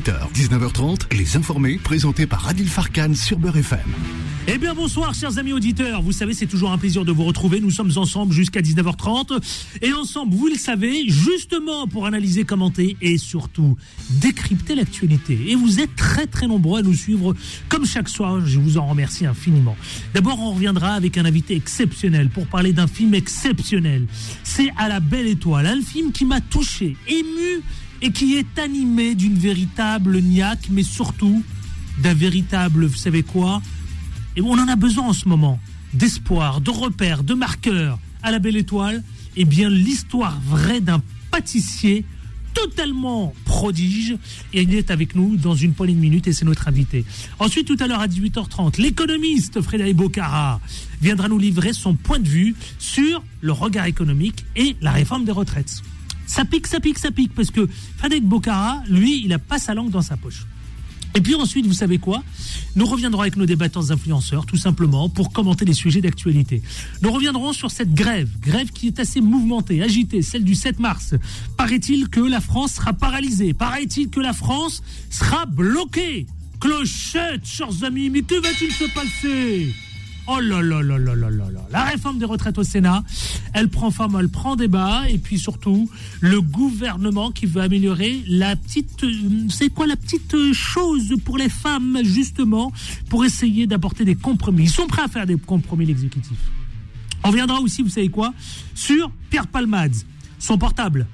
18h, 19h30, Les Informés, présentés par Adil Farkan sur Beurre FM. Eh bien bonsoir chers amis auditeurs, vous savez c'est toujours un plaisir de vous retrouver, nous sommes ensemble jusqu'à 19h30 et ensemble vous le savez justement pour analyser, commenter et surtout décrypter l'actualité. Et vous êtes très très nombreux à nous suivre comme chaque soir, je vous en remercie infiniment. D'abord on reviendra avec un invité exceptionnel pour parler d'un film exceptionnel. C'est À la belle étoile, un film qui m'a touché, ému et qui est animé d'une véritable niaque mais surtout d'un véritable, vous savez quoi? Et on en a besoin en ce moment d'espoir, de repères, de marqueurs à la belle étoile. Eh bien, l'histoire vraie d'un pâtissier totalement prodige. Et il est avec nous dans une poignée de minutes et c'est notre invité. Ensuite, tout à l'heure à 18h30, l'économiste Frédéric Bocara viendra nous livrer son point de vue sur le regard économique et la réforme des retraites. Ça pique, ça pique, ça pique, parce que Frédéric Bocara, lui, il n'a pas sa langue dans sa poche. Et puis ensuite, vous savez quoi? Nous reviendrons avec nos débattants influenceurs, tout simplement, pour commenter les sujets d'actualité. Nous reviendrons sur cette grève, grève qui est assez mouvementée, agitée, celle du 7 mars. Paraît-il que la France sera paralysée Paraît-il que la France sera bloquée Clochette, chers amis, mais que va-t-il se passer? Oh là là là là là là là. La réforme des retraites au Sénat, elle prend forme, elle prend débat, et puis surtout le gouvernement qui veut améliorer la petite, c'est quoi la petite chose pour les femmes justement pour essayer d'apporter des compromis. Ils sont prêts à faire des compromis l'exécutif. On viendra aussi, vous savez quoi, sur Pierre Palmade, son portable,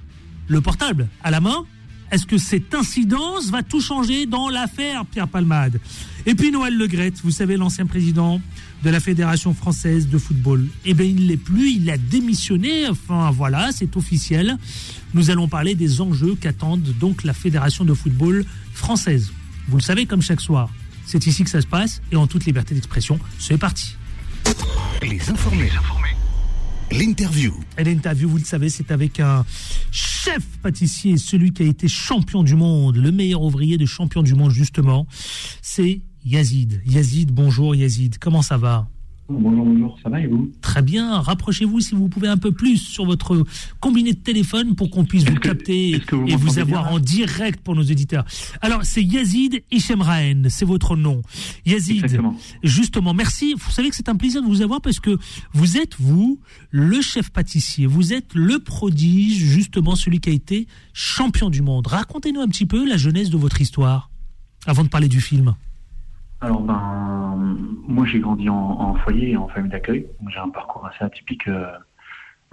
le portable à la main. Est-ce que cette incidence va tout changer dans l'affaire Pierre Palmade? Et puis Noël Legrette, vous savez l'ancien président de la Fédération française de football. Eh bien, il ne l'est plus, il a démissionné. Enfin, voilà, c'est officiel. Nous allons parler des enjeux qu'attendent donc la Fédération de football française. Vous le savez, comme chaque soir, c'est ici que ça se passe et en toute liberté d'expression. C'est parti. Les informés. L'interview. L'interview, vous le savez, c'est avec un chef pâtissier, celui qui a été champion du monde, le meilleur ouvrier de champion du monde, justement. C'est Yazid. Yazid, bonjour Yazid, comment ça va? Bonjour, bonjour, ça va et vous? Très bien, rapprochez-vous si vous pouvez un peu plus sur votre combiné de téléphone pour qu'on puisse vous capter et vous avoir en direct pour nos éditeurs. Alors, c'est Yazid Ichemraen, c'est votre nom. Yazid, justement, merci. Vous savez que c'est un plaisir de vous avoir parce que vous êtes, vous, le chef pâtissier, vous êtes le prodige, justement, celui qui a été champion du monde. Racontez-nous un petit peu la jeunesse de votre histoire avant de parler du film. Alors, ben, moi, j'ai grandi en, foyer et en famille d'accueil. J'ai un parcours assez atypique. Euh,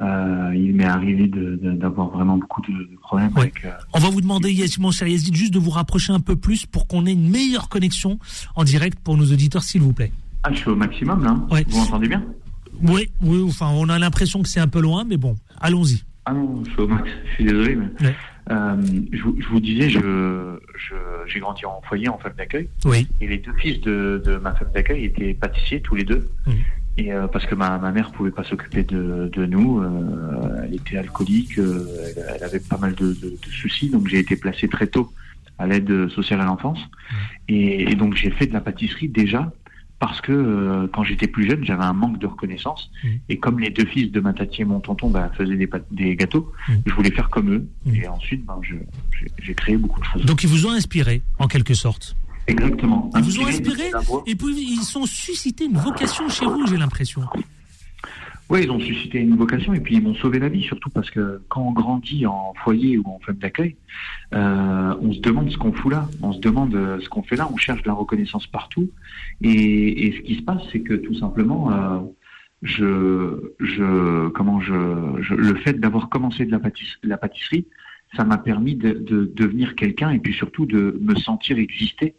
euh, il m'est arrivé d'avoir vraiment beaucoup de, problèmes avec. Euh, On va vous demander, mon cher Yazid, juste de vous rapprocher un peu plus pour qu'on ait une meilleure connexion en direct pour nos auditeurs, s'il vous plaît. Ah, je suis au maximum, là. Vous m'entendez bien? Oui, oui, enfin, on a l'impression que c'est un peu loin, mais bon, allons-y. Ah non, je suis au max, je suis désolé, mais. Euh, je, je, vous disais, je, j'ai grandi en foyer, en femme d'accueil. Oui. Et les deux fils de, de ma femme d'accueil étaient pâtissiers, tous les deux. Et euh, parce que ma, ma mère pouvait pas s'occuper de, de nous, euh, elle était alcoolique, euh, elle, avait pas mal de, de, de soucis, donc j'ai été placé très tôt à l'aide sociale à l'enfance. Et, et, donc j'ai fait de la pâtisserie déjà parce que euh, quand j'étais plus jeune, j'avais un manque de reconnaissance. Mmh. Et comme les deux fils de ma tati et mon tonton bah, faisaient des, des gâteaux, mmh. je voulais faire comme eux. Mmh. Et ensuite, ben, j'ai créé beaucoup de choses. Donc ils vous ont inspiré, en quelque sorte Exactement. Ils vous ont inspiré et puis ils ont suscité une vocation chez vous, j'ai l'impression. Oui, ils ont suscité une vocation et puis ils m'ont sauvé la vie, surtout parce que quand on grandit en foyer ou en femme d'accueil, euh, on se demande ce qu'on fout là, on se demande euh, ce qu'on fait là, on cherche de la reconnaissance partout. Et, et ce qui se passe, c'est que tout simplement, euh, je, je, comment je, je le fait d'avoir commencé de la, pâtisserie, la pâtisserie ça m'a permis de, de devenir quelqu'un et puis surtout de me sentir exister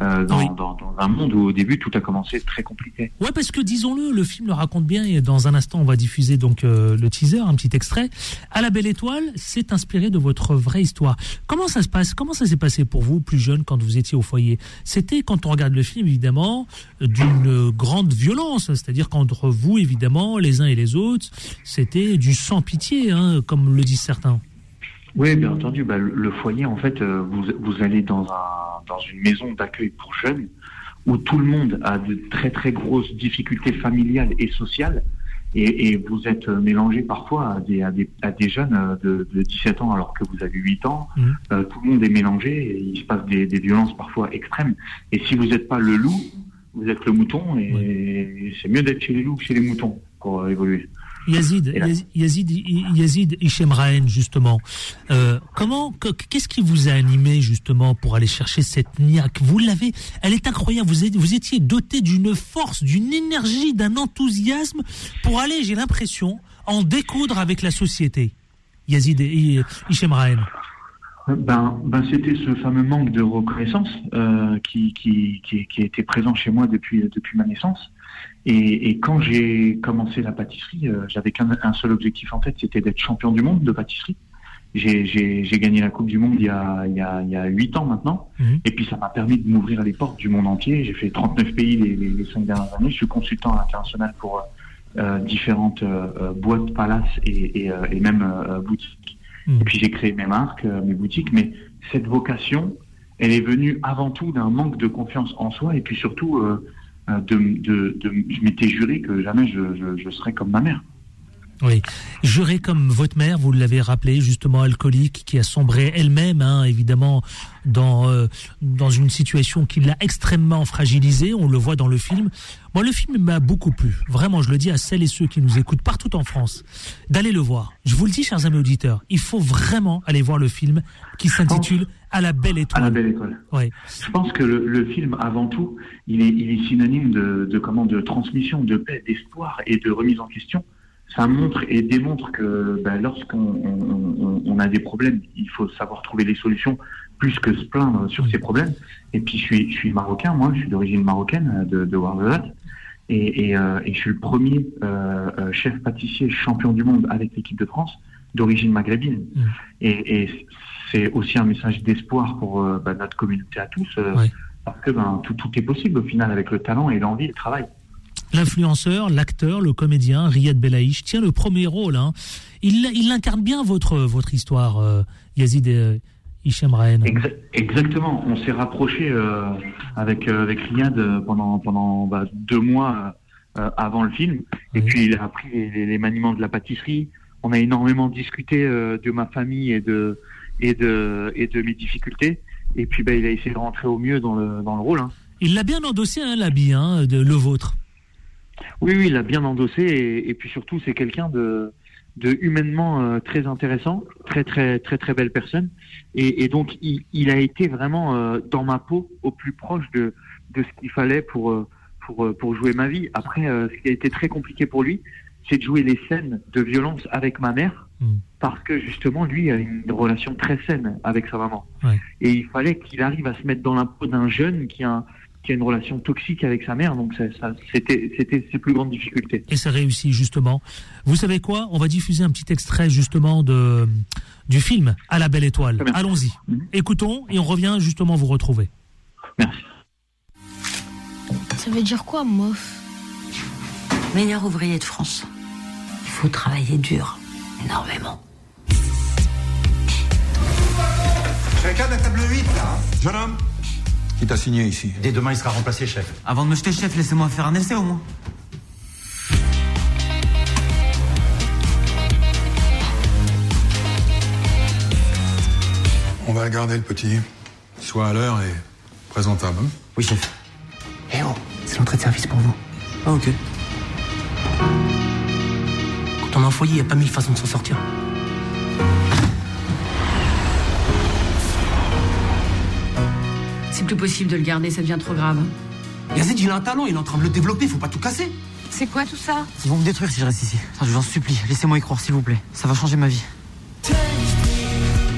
euh, dans, dans, un monde où au début tout a commencé très compliqué. Ouais, parce que disons-le, le film le raconte bien et dans un instant on va diffuser donc euh, le teaser, un petit extrait. À la Belle Étoile, c'est inspiré de votre vraie histoire. Comment ça se passe? Comment ça s'est passé pour vous, plus jeune, quand vous étiez au foyer? C'était quand on regarde le film évidemment d'une grande violence, c'est-à-dire qu'entre vous évidemment, les uns et les autres, c'était du sans pitié, hein, comme le disent certains. Oui, bien entendu. Bah, le foyer, en fait, euh, vous, vous allez dans, un, dans une maison d'accueil pour jeunes où tout le monde a de très très grosses difficultés familiales et sociales. et, vous êtes mélangé parfois à des, à des, à des jeunes de, de, 17 ans alors que vous avez 8 ans. Mmh. tout le monde est mélangé et il se passe des, des violences parfois extrêmes. Et si vous n'êtes pas le loup, vous êtes le mouton et c'est mieux d'être chez les loups que chez les moutons pour évoluer. Yazid, Yazid, Yazid Hichem justement. Euh, comment, qu'est-ce qui vous a animé justement pour aller chercher cette niaque? Vous l'avez, elle est incroyable. Vous, êtes, vous étiez doté d'une force, d'une énergie, d'un enthousiasme pour aller, j'ai l'impression, en découdre avec la société. Yazid Hichem ben, ben c'était ce fameux manque de reconnaissance euh, qui, qui, qui, qui, était présent chez moi depuis, depuis ma naissance. Et, et quand j'ai commencé la pâtisserie, euh, j'avais qu'un un seul objectif en fait, c'était d'être champion du monde de pâtisserie. J'ai gagné la Coupe du Monde il y a, il y a, il y a 8 ans maintenant. Mhm. Et puis ça m'a permis de m'ouvrir les portes du monde entier. J'ai fait 39 pays les, les, les 5 dernières années. Je suis consultant international pour euh, différentes euh, boîtes, palaces et, et, et même boutiques. Mhm. Et puis j'ai créé mes marques, mes boutiques. Mais cette vocation, elle est venue avant tout d'un manque de confiance en soi et puis surtout euh, de, de, de, je m'étais juré que jamais je, je, je, serais comme ma mère. Oui, juré comme votre mère, vous l'avez rappelé, justement alcoolique, qui a sombré elle-même, hein, évidemment, dans euh, dans une situation qui l'a extrêmement fragilisée. On le voit dans le film. Moi, le film m'a beaucoup plu. Vraiment, je le dis à celles et ceux qui nous écoutent partout en France, d'aller le voir. Je vous le dis, chers amis auditeurs, il faut vraiment aller voir le film qui s'intitule à la belle étoile. À la belle étoile. Ouais. Je pense que le, le, film, avant tout, il est, il est synonyme de, de, comment, de transmission, de paix, d'espoir et de remise en question. Ça montre et démontre que ben, lorsqu'on on, on, a des problèmes, il faut savoir trouver des solutions plus que se plaindre sur ces problèmes. Et puis je suis, je suis marocain, moi, je suis d'origine marocaine de, de Et, et, euh, et, je suis le premier euh, euh, chef pâtissier champion du monde avec l'équipe de France d'origine maghrébine. Et, et c'est aussi un message d'espoir pour euh, bah, notre communauté à tous, euh, parce que ben, tout, tout est possible au final avec le talent et l'envie, le travail. L'influenceur, l'acteur, le comédien Riyad Belaïch tient le premier rôle. Hein. Il, il incarne bien votre, votre histoire, euh, Yazid euh, Hichem Rahen. exactement. On s'est rapproché euh, avec, euh, avec Riyad pendant, pendant bah, deux mois avant le film. Et puis il a appris les, les, maniements de la pâtisserie. On a énormément discuté de ma famille et de, et de, et de mes difficultés. Et puis, bah, il a essayé de rentrer au mieux dans le, dans le rôle. Hein. Il l'a bien endossé, hein, l'habit, hein, de, le vôtre. Oui, oui, il l'a bien endossé. Et, et puis surtout, c'est quelqu'un de, de humainement euh, très intéressant, très, très, très, très belle personne. Et, et donc, il, il, a été vraiment euh, dans ma peau, au plus proche de, de ce qu'il fallait pour, euh, pour, pour jouer ma vie. Après, ce qui a été très compliqué pour lui, c'est de jouer les scènes de violence avec ma mère Hmm. Parce que justement, lui a une relation très saine avec sa maman. Et il fallait qu'il arrive à se mettre dans la peau d'un jeune qui a, qui a une relation toxique avec sa mère. Donc c'était ses plus grandes difficultés. Et ça réussit justement. Vous savez quoi? On va diffuser un petit extrait justement de, du film À la belle étoile. Allons-y. Hmm. Écoutons et on revient justement vous retrouver. Merci. Ça veut dire quoi, mof Meilleur ouvrier de France. Il faut travailler dur énormément. Chacun de table 8, là. Hein. Jeune homme, qui t'a signé ici Dès demain, il sera remplacé, chef. Avant de me jeter, chef, laissez-moi faire un essai au moins. On va le garder, le petit. Soit à l'heure et présentable. Hein. oui, chef. Eh oh, c'est l'entrée de service pour vous. Ah, ok. Dans un foyer, il n'y a pas mille façons de s'en sortir. C'est plus possible de le garder, ça devient trop grave. Yazid, il a un talent, il est en train de le développer, il faut pas tout casser. C'est quoi tout ça Ils vont me détruire si je reste ici. je vous en supplie, laissez-moi y croire, s'il vous plaît. Ça va changer ma vie.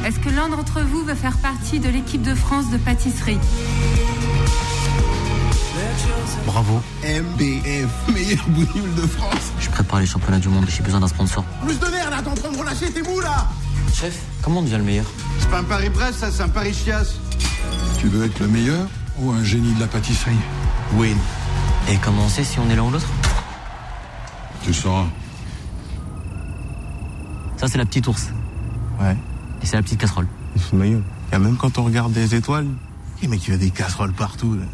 Est-ce que l'un d'entre vous veut faire partie de l'équipe de France de pâtisserie Bravo. MBF, meilleur bougnoule de France. Je prépare les championnats du monde et j'ai besoin d'un sponsor. Plus de merde, là, t'es en train de relâcher tes mous, là Chef, comment on devient le meilleur? C'est pas un Paris-Brest, ça, c'est un Paris-Chiasse. Tu veux être le meilleur ou un génie de la pâtisserie Win. Et comment on sait si on est l'un ou l'autre Tu sauras. Ça, c'est la petite ours. Ouais. Et c'est la petite casserole. C'est maillot. Et même quand on regarde des étoiles, les mecs, il y a des casseroles partout. Là.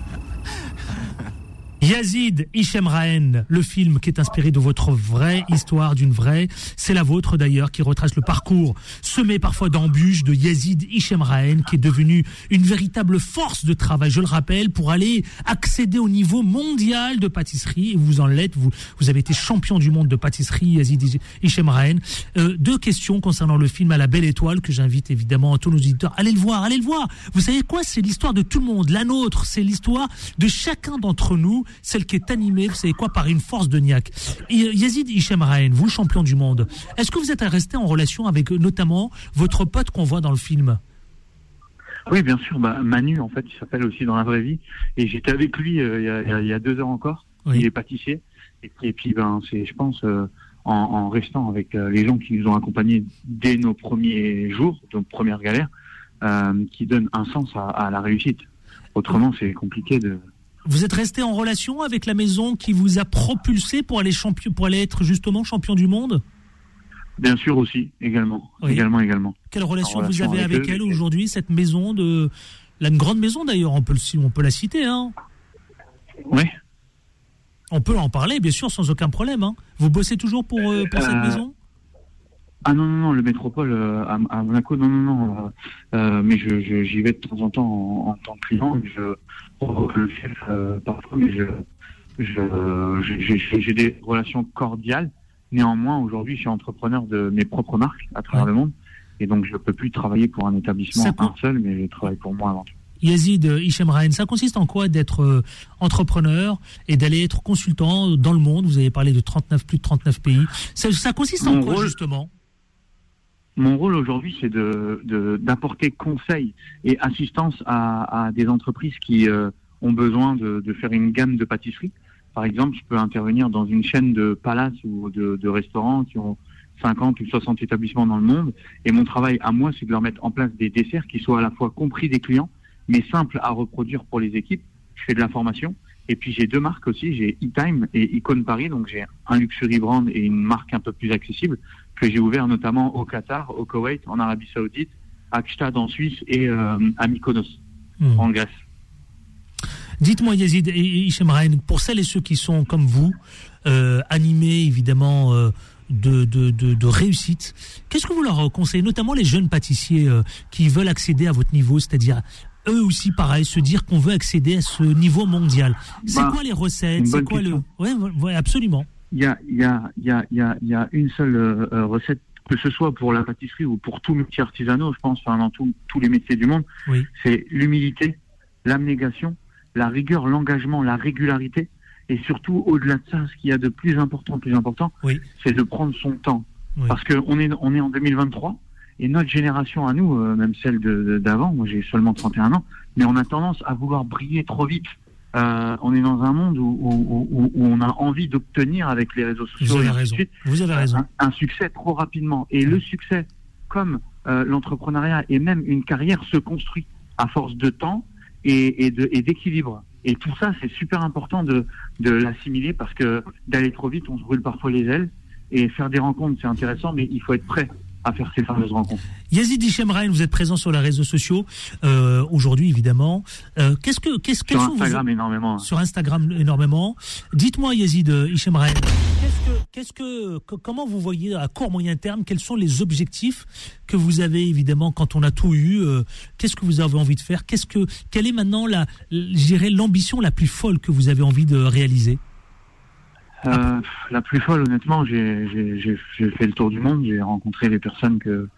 Yazid Hichem Rahen, le film qui est inspiré de votre vraie histoire, d'une vraie, c'est la vôtre d'ailleurs, qui retrace le parcours semé parfois d'embûches de Yazid Hichem Rahen, qui est devenu une véritable force de travail, je le rappelle, pour aller accéder au niveau mondial de pâtisserie. Et vous en l'êtes, vous, vous avez été champion du monde de pâtisserie, Yazid Hichem Rahen. Euh, deux questions concernant le film à la belle étoile, que j'invite évidemment tous nos auditeurs. Allez le voir, allez le voir. Vous savez quoi? C'est l'histoire de tout le monde. La nôtre, c'est l'histoire de chacun d'entre nous celle qui est animée, vous savez quoi, par une force de niaque. Yazid Hichem Rahen, vous, champion du monde, est-ce que vous êtes resté en relation avec notamment votre pote qu'on voit dans le film? Oui, bien sûr. Bah, Manu, en fait, il s'appelle aussi dans la vraie vie. Et j'étais avec lui euh, il, y a, il, y a, deux heures encore. Il est pâtissier. Et puis, et puis ben, c'est, je pense, euh, en, en, restant avec euh, les gens qui nous ont accompagnés dès nos premiers jours, nos premières galères, qui donnent un sens à, à la réussite. Autrement, c'est compliqué de, vous êtes resté en relation avec la maison qui vous a propulsé pour aller, champion, pour aller être justement champion du monde? Bien sûr aussi, également. également, également. Quelle relation, vous avez avec, elle aujourd'hui, cette maison de... Une grande maison d'ailleurs, on peut, on peut la citer. Hein oui. On peut en parler, bien sûr, sans aucun problème. Hein. Vous bossez toujours pour, euh, pour cette euh, maison? ah non, non, non, le métropole euh, à, Monaco, non, non, non. Euh, mais je, j'y vais de temps en temps en, tant que client. Je provoque le chef euh, parfois, mais je, j'ai des relations cordiales. Néanmoins, aujourd'hui, je suis entrepreneur de mes propres marques à travers le monde. Et donc, je ne peux plus travailler pour un établissement, un seul, mais je travaille pour moi avant tout. Yazid Hichem ça consiste en quoi d'être entrepreneur et d'aller être consultant dans le monde? Vous avez parlé de 39, plus de 39 pays. Ça, ça consiste en quoi, justement? Mon rôle aujourd'hui, c'est de, d'apporter conseil et assistance à, à des entreprises qui euh, ont besoin de, de, faire une gamme de pâtisseries. Par exemple, je peux intervenir dans une chaîne de palaces ou de, de, restaurants qui ont 50 ou 60 établissements dans le monde. Et mon travail à moi, c'est de leur mettre en place des desserts qui soient à la fois compris des clients, mais simples à reproduire pour les équipes. Je fais de la formation. Et puis j'ai deux marques aussi, j'ai e-time et Icon Paris, donc j'ai un luxury brand et une marque un peu plus accessible que j'ai ouvert notamment au Qatar, au Koweït, en Arabie Saoudite, à Gstad en Suisse et euh, à Mykonos hmm. en Grèce. Dites-moi Yazid et Hichem pour celles et ceux qui sont comme vous, euh, animés évidemment euh, de, de, de, réussite, qu'est-ce que vous leur conseillez, notamment les jeunes pâtissiers qui veulent accéder à votre niveau, c'est-à-dire eux aussi pareil, se dire qu'on veut accéder à ce niveau mondial? C'est bah, quoi les recettes? C'est quoi le ouais, absolument y a, y, a, y, a, y a une seule euh, euh, recette, que ce soit pour la pâtisserie ou pour tout métier artisanaux, je pense, enfin, dans tous les métiers du monde, c'est l'humilité, l'abnégation, la rigueur, l'engagement, la régularité, et surtout, au-delà de ça, ce qu'il y a de plus important, plus important, c'est de prendre son temps. Parce qu'on est, on est en 2023, et notre génération à nous, euh, même celle d'avant, moi j'ai seulement 31 ans, mais on a tendance à vouloir briller trop vite. Euh, on est dans un monde où, on a envie d'obtenir avec les réseaux sociaux Vous avez raison. Vous avez raison. Un, succès trop rapidement. Et le succès, comme euh, l'entrepreneuriat et même une carrière, se construit à force de temps et, d'équilibre. Et tout ça, c'est super important de, de l'assimiler parce que d'aller trop vite, on se brûle parfois les ailes. Et faire des rencontres, c'est intéressant, mais il faut être prêt à faire ces fameuses rencontres. Vous êtes présent sur les réseaux sociaux euh, aujourd'hui évidemment. Euh, qu'est-ce que qu'est-ce sur Instagram énormément. Sur Instagram énormément. Dites-moi Yazid Hichemrain, qu'est-ce que qu'est-ce que comment vous voyez à court moyen terme quels sont les objectifs que vous avez évidemment quand on a tout eu euh, qu'est-ce que vous avez envie de faire Qu'est-ce que quelle est maintenant la l'ambition la plus folle que vous avez envie de réaliser? Euh, la plus folle, honnêtement, j'ai fait le tour du monde. J'ai rencontré les personnes que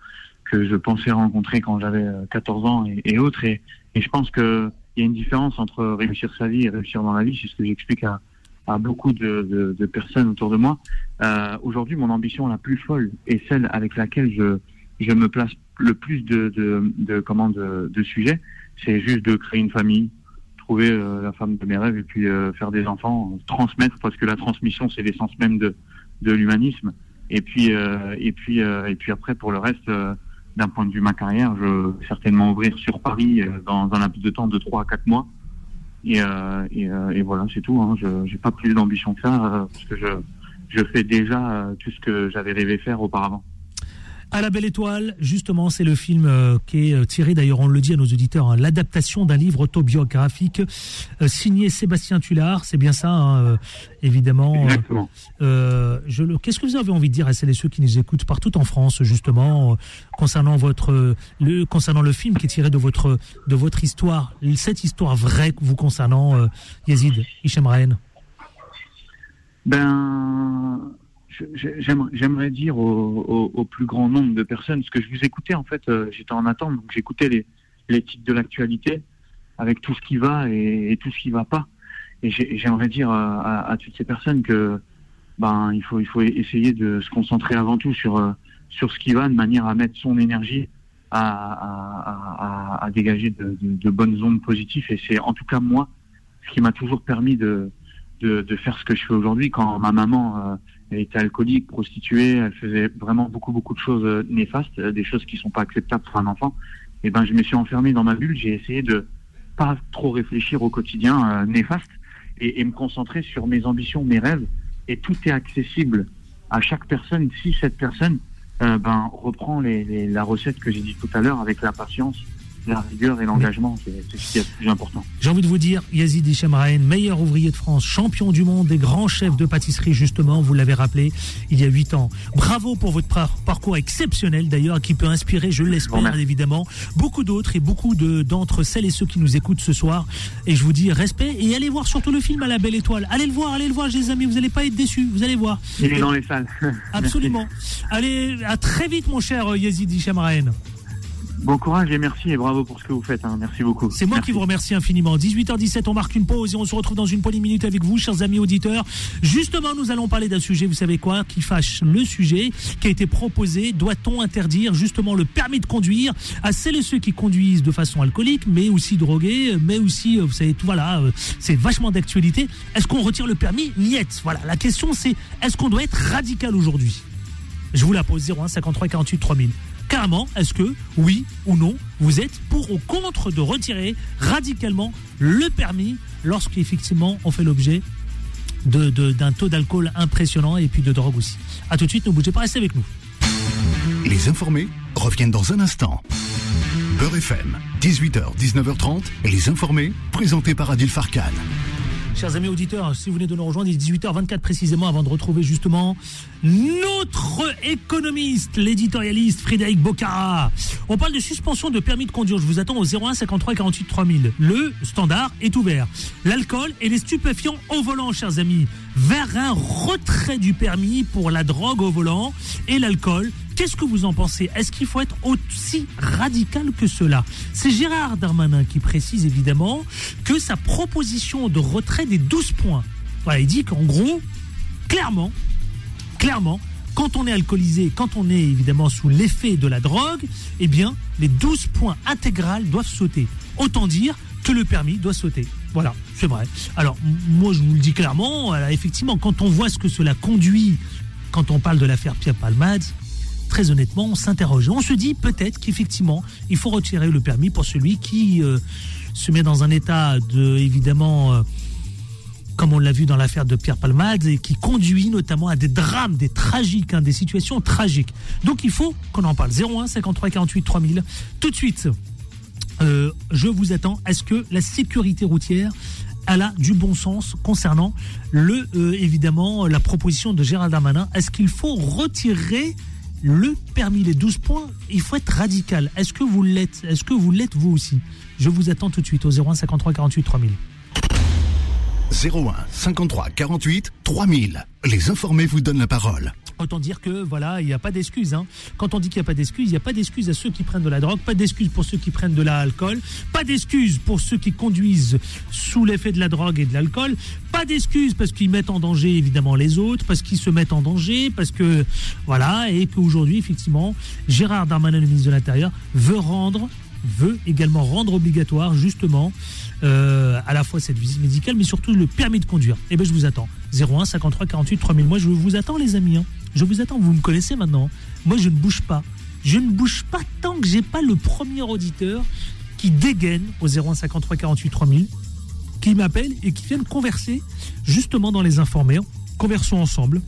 que je pensais rencontrer quand j'avais 14 euh, ans et, autres. Et, et, je pense qu'il y a une différence entre réussir sa vie et réussir dans la vie. C'est ce que j'explique à, à beaucoup de, de, de, personnes autour de moi. Euh, Aujourd'hui, mon ambition la plus folle est celle avec laquelle je, je me place le plus de, de, de, comment, de, de sujets. C'est juste de créer une famille, trouver euh, la femme de mes rêves et puis euh, faire des enfants, transmettre parce que la transmission c'est l'essence même de, de l'humanisme. Et puis euh, et puis et puis après pour le reste, d'un point de vue ma carrière, je vais certainement ouvrir sur Paris dans, un laps de temps de 3 à 4 mois. Et, et, et voilà, c'est tout. Hein. Je n'ai pas plus d'ambition que ça parce que je je fais déjà tout ce que j'avais rêvé faire auparavant. À la belle étoile, justement, c'est le film euh, qui est euh, tiré, d'ailleurs, on le dit à nos auditeurs, hein, l'adaptation d'un livre autobiographique euh, signé Sébastien Tullard. C'est bien ça, hein, euh, évidemment. Exactement. Je le- Qu'est-ce que vous avez envie de dire à celles et ceux qui nous écoutent partout en France, justement, concernant votre le concernant le film qui est tiré de votre de votre histoire, cette histoire vraie vous concernant, Yazid Hichem Rahen Ben, j'aimerais dire au, plus grand nombre de personnes, parce que je vous écoutais en fait, euh, j'étais en attente, donc j'écoutais les, titres de l'actualité avec tout ce qui va et, tout ce qui va pas. Et j'ai- j'aimerais dire à, toutes ces personnes que ben il faut il faut essayer de se concentrer avant tout sur euh, sur ce qui va, de manière à mettre son énergie à, à, dégager de, bonnes ondes positives. Et c'est en tout cas moi ce qui m'a toujours permis de de, de faire ce que je fais aujourd'hui. Quand ma maman euh, elle était alcoolique, prostituée, elle faisait vraiment beaucoup beaucoup de choses euh, néfastes, euh, des choses qui sont pas acceptables pour un enfant. Et ben je me suis enfermé dans ma bulle. J'ai essayé de pas trop réfléchir au quotidien euh, néfaste et, et me concentrer sur mes ambitions, mes rêves. Et tout est accessible à chaque personne si cette personne euh, ben reprend les, les- la recette que j'ai dit tout à l'heure avec la patience, la rigueur et l'engagement. C'est c'est ce qui est le plus important. J'ai envie de vous dire, Yazid Hichem Rahen, meilleur ouvrier de France, champion du monde des grands chefs de pâtisserie, justement, vous l'avez rappelé, il y a huit ans. Bravo pour votre par- parcours exceptionnel, d'ailleurs, qui peut inspirer, je l'espère, Merci. évidemment, beaucoup d'autres et beaucoup de- d'entre celles et ceux qui nous écoutent ce soir. Et je vous dis respect et allez voir surtout le film à la belle étoile. Allez le voir, allez le voir, les amis, vous n'allez pas être déçus, vous allez voir. Il est dans les salles. Absolument. Allez, à très vite, mon cher Yazid Hichem Rahen. Bon courage et merci et bravo pour ce que vous faites. hein. Merci beaucoup. C'est moi Merci. qui vous remercie infiniment. 18h17, on marque une pause et on se retrouve dans une minutes avec vous, chers amis auditeurs. Justement, nous allons parler d'un sujet, vous savez quoi, qui fâche le sujet qui a été proposé. Doit-on interdire justement le permis de conduire? À celles et ceux qui conduisent de façon alcoolique, mais aussi drogués, mais aussi, euh, vous savez, tout voilà, euh, c'est vachement d'actualité. Est-ce qu'on retire le permis? Niet. Voilà, la question c'est, est-ce qu'on doit être radical aujourd'hui? Je vous la pose 01 53 48 3000. Carrément, est-ce que, oui ou non, vous êtes pour ou contre de retirer radicalement le permis lorsqu'effectivement on fait l'objet de- de- d'un taux d'alcool impressionnant et puis de drogue aussi. A tout de suite, ne bougez pas, restez avec nous. Les informés reviennent dans un instant. Beurre FM, 18h, 19h30, et les informés, présentés par Adil Farkan. Chers amis auditeurs, si vous venez de nous rejoindre, il est 18h24 précisément avant de retrouver justement notre économiste, l'éditorialiste Frédéric Bocara. On parle de suspension de permis de conduire. Je vous attends au 01 53 48 3000. Le standard est ouvert. L'alcool et les stupéfiants au volant, chers amis, vers un retrait du permis pour la drogue au volant et l'alcool. Qu'est-ce que vous en pensez Est-ce qu'il faut être aussi radical que cela C'est Gérard Darmanin qui précise évidemment que sa proposition de retrait des 12 points, voilà, il dit qu'en gros, clairement, clairement, quand on est alcoolisé, quand on est évidemment sous l'effet de la drogue, eh bien, les 12 points intégrales doivent sauter. Autant dire que le permis doit sauter. Voilà, c'est vrai. Alors, moi, je vous le dis clairement, voilà, effectivement, quand on voit ce que cela conduit, quand on parle de l'affaire Pierre Palmade, très honnêtement, on s'interroge. On se dit peut-être qu'effectivement, il faut retirer le permis pour celui qui euh, se met dans un état de, évidemment, euh, comme on l'a vu dans l'affaire de Pierre Palmade, et qui conduit notamment à des drames, des tragiques, hein, des situations tragiques. Donc il faut qu'on en parle. 01 53 48 3000. Tout de suite, euh, je vous attends. Est-ce que la sécurité routière elle a du bon sens concernant le évidemment la proposition de Gérald Darmanin? Est-ce qu'il faut retirer le permis les 12 points Il faut être radical. Est-ce que vous l'êtes Est-ce que vous l'êtes vous aussi? Je vous attends tout de suite au 01 53 48 3000. 01 53 48 3000. Les informés vous donnent la parole. Autant dire que voilà, il n'y a pas d'excuse. Hein. Quand on dit qu'il n'y a pas d'excuse, il n'y a pas d'excuse à ceux qui prennent de la drogue, pas d'excuse pour ceux qui prennent de l'alcool, pas d'excuse pour ceux qui conduisent sous l'effet de la drogue et de l'alcool, pas d'excuse parce qu'ils mettent en danger évidemment les autres, parce qu'ils se mettent en danger, parce que voilà, et qu'aujourd'hui effectivement, Gérard Darmanin, le ministre de l'Intérieur, veut rendre veut également rendre obligatoire justement euh, à la fois cette visite médicale mais surtout le permis de conduire. Eh bien je vous attends. 01 53 48 3000. Moi je vous attends les amis. hein. Je vous attends, vous me connaissez maintenant. Moi je ne bouge pas. Je ne bouge pas tant que j'ai pas le premier auditeur qui dégaine au 01 53 48 3000 qui m'appelle et qui viennent converser justement dans les informés. Conversons ensemble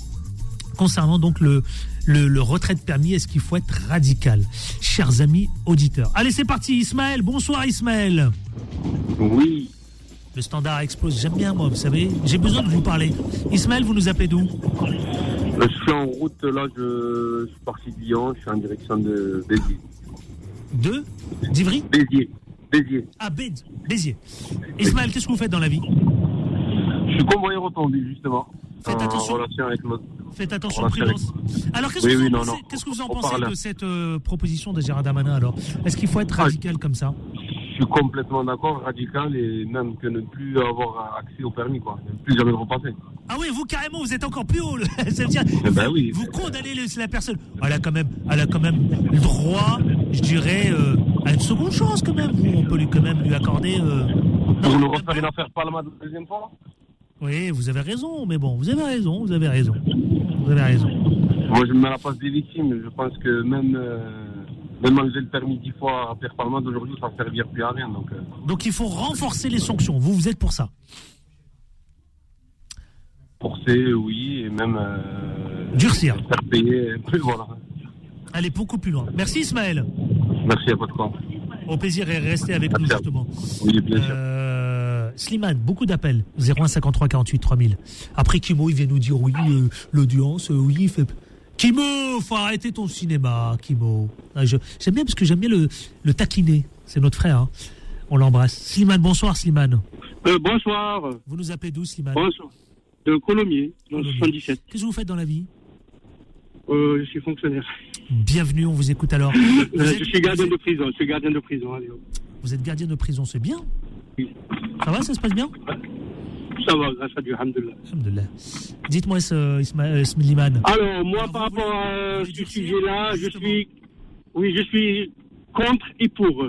concernant donc le, le retrait de permis, est-ce qu'il faut être radical Chers amis auditeurs. Allez, c'est parti, Ismaël. Bonsoir, Ismaël. Oui. Le standard explose. J'aime bien, moi, vous savez. J'ai besoin de vous parler. Ismaël, vous nous appelez d'où? Euh, Je suis en route, là, je, je suis parti de Lyon, je suis en direction de Béziers. De? D'Ivry? Béziers. Béziers. Ah, Bé- Béziers. Ismaël, qu'est-ce que vous faites dans la vie? Je suis convoyeur automobile, justement. Faites en attention. relation avec notre... Faites attention, avec-. Alors, qu'est-ce Oui, que oui, non, non. que vous en pensez de cette euh, proposition de Gérard Damanin, alors? Est-ce qu'il faut être radical comme ça? Suis complètement d'accord, radical, et même que ne plus avoir accès au permis, quoi. Ne plus jamais le repasser. Ah oui, vous carrément, vous êtes encore plus haut. Ça veut dire, Eh ben oui. vous condamnez la personne. Elle a quand même, elle a quand même le droit, je dirais, euh, à une seconde chance quand même. On peut lui quand même lui accorder. euh, Pour non, nous refaire une affaire Palma de la deuxième fois Oui, vous avez raison, mais bon, vous avez raison, vous avez raison, vous avez raison. Moi, je me mets à la place des victimes. Je pense que même, euh, même enlever le permis dix fois à Pierre Palma d'aujourd'hui, ça ne servira plus à rien. Donc, euh, Donc il faut renforcer les sanctions. Vous, vous êtes pour ça? Forcer, oui, et même. Euh, Durcir. Faire payer. peu, voilà. Allez beaucoup plus loin. Merci Ismaël. Merci à votre camp. Au plaisir de rester avec nous justement. Oui, sûr. Euh, Slimane, beaucoup d'appels. 01 53 48 3000. Après Kimo, il vient nous dire oui, l'audience, oui, il fait. Kimo, faut arrêter ton cinéma, Kimo. Ah, J'aime bien parce que j'aime bien le, le taquiner. C'est notre frère. hein. On l'embrasse. Slimane, bonsoir Slimane. Euh, bonsoir. Vous nous appelez d'où Slimane Bonsoir. De Colomiers, dans le Colomiers. 77. Qu'est-ce que vous faites dans la vie Euh, je suis fonctionnaire. Bienvenue, on vous écoute alors. Vous Euh, êtes- je suis gardien de prison. Je suis gardien de prison. Allez, hop. Vous êtes gardien de prison, c'est bien Ça va, ça se passe bien Ça va, grâce à Dieu, alhamdoulilah. Dites-moi, ce- Isma- euh. Alors, moi, par rapport à ce sujet-là, je suis, oui, je suis contre et pour.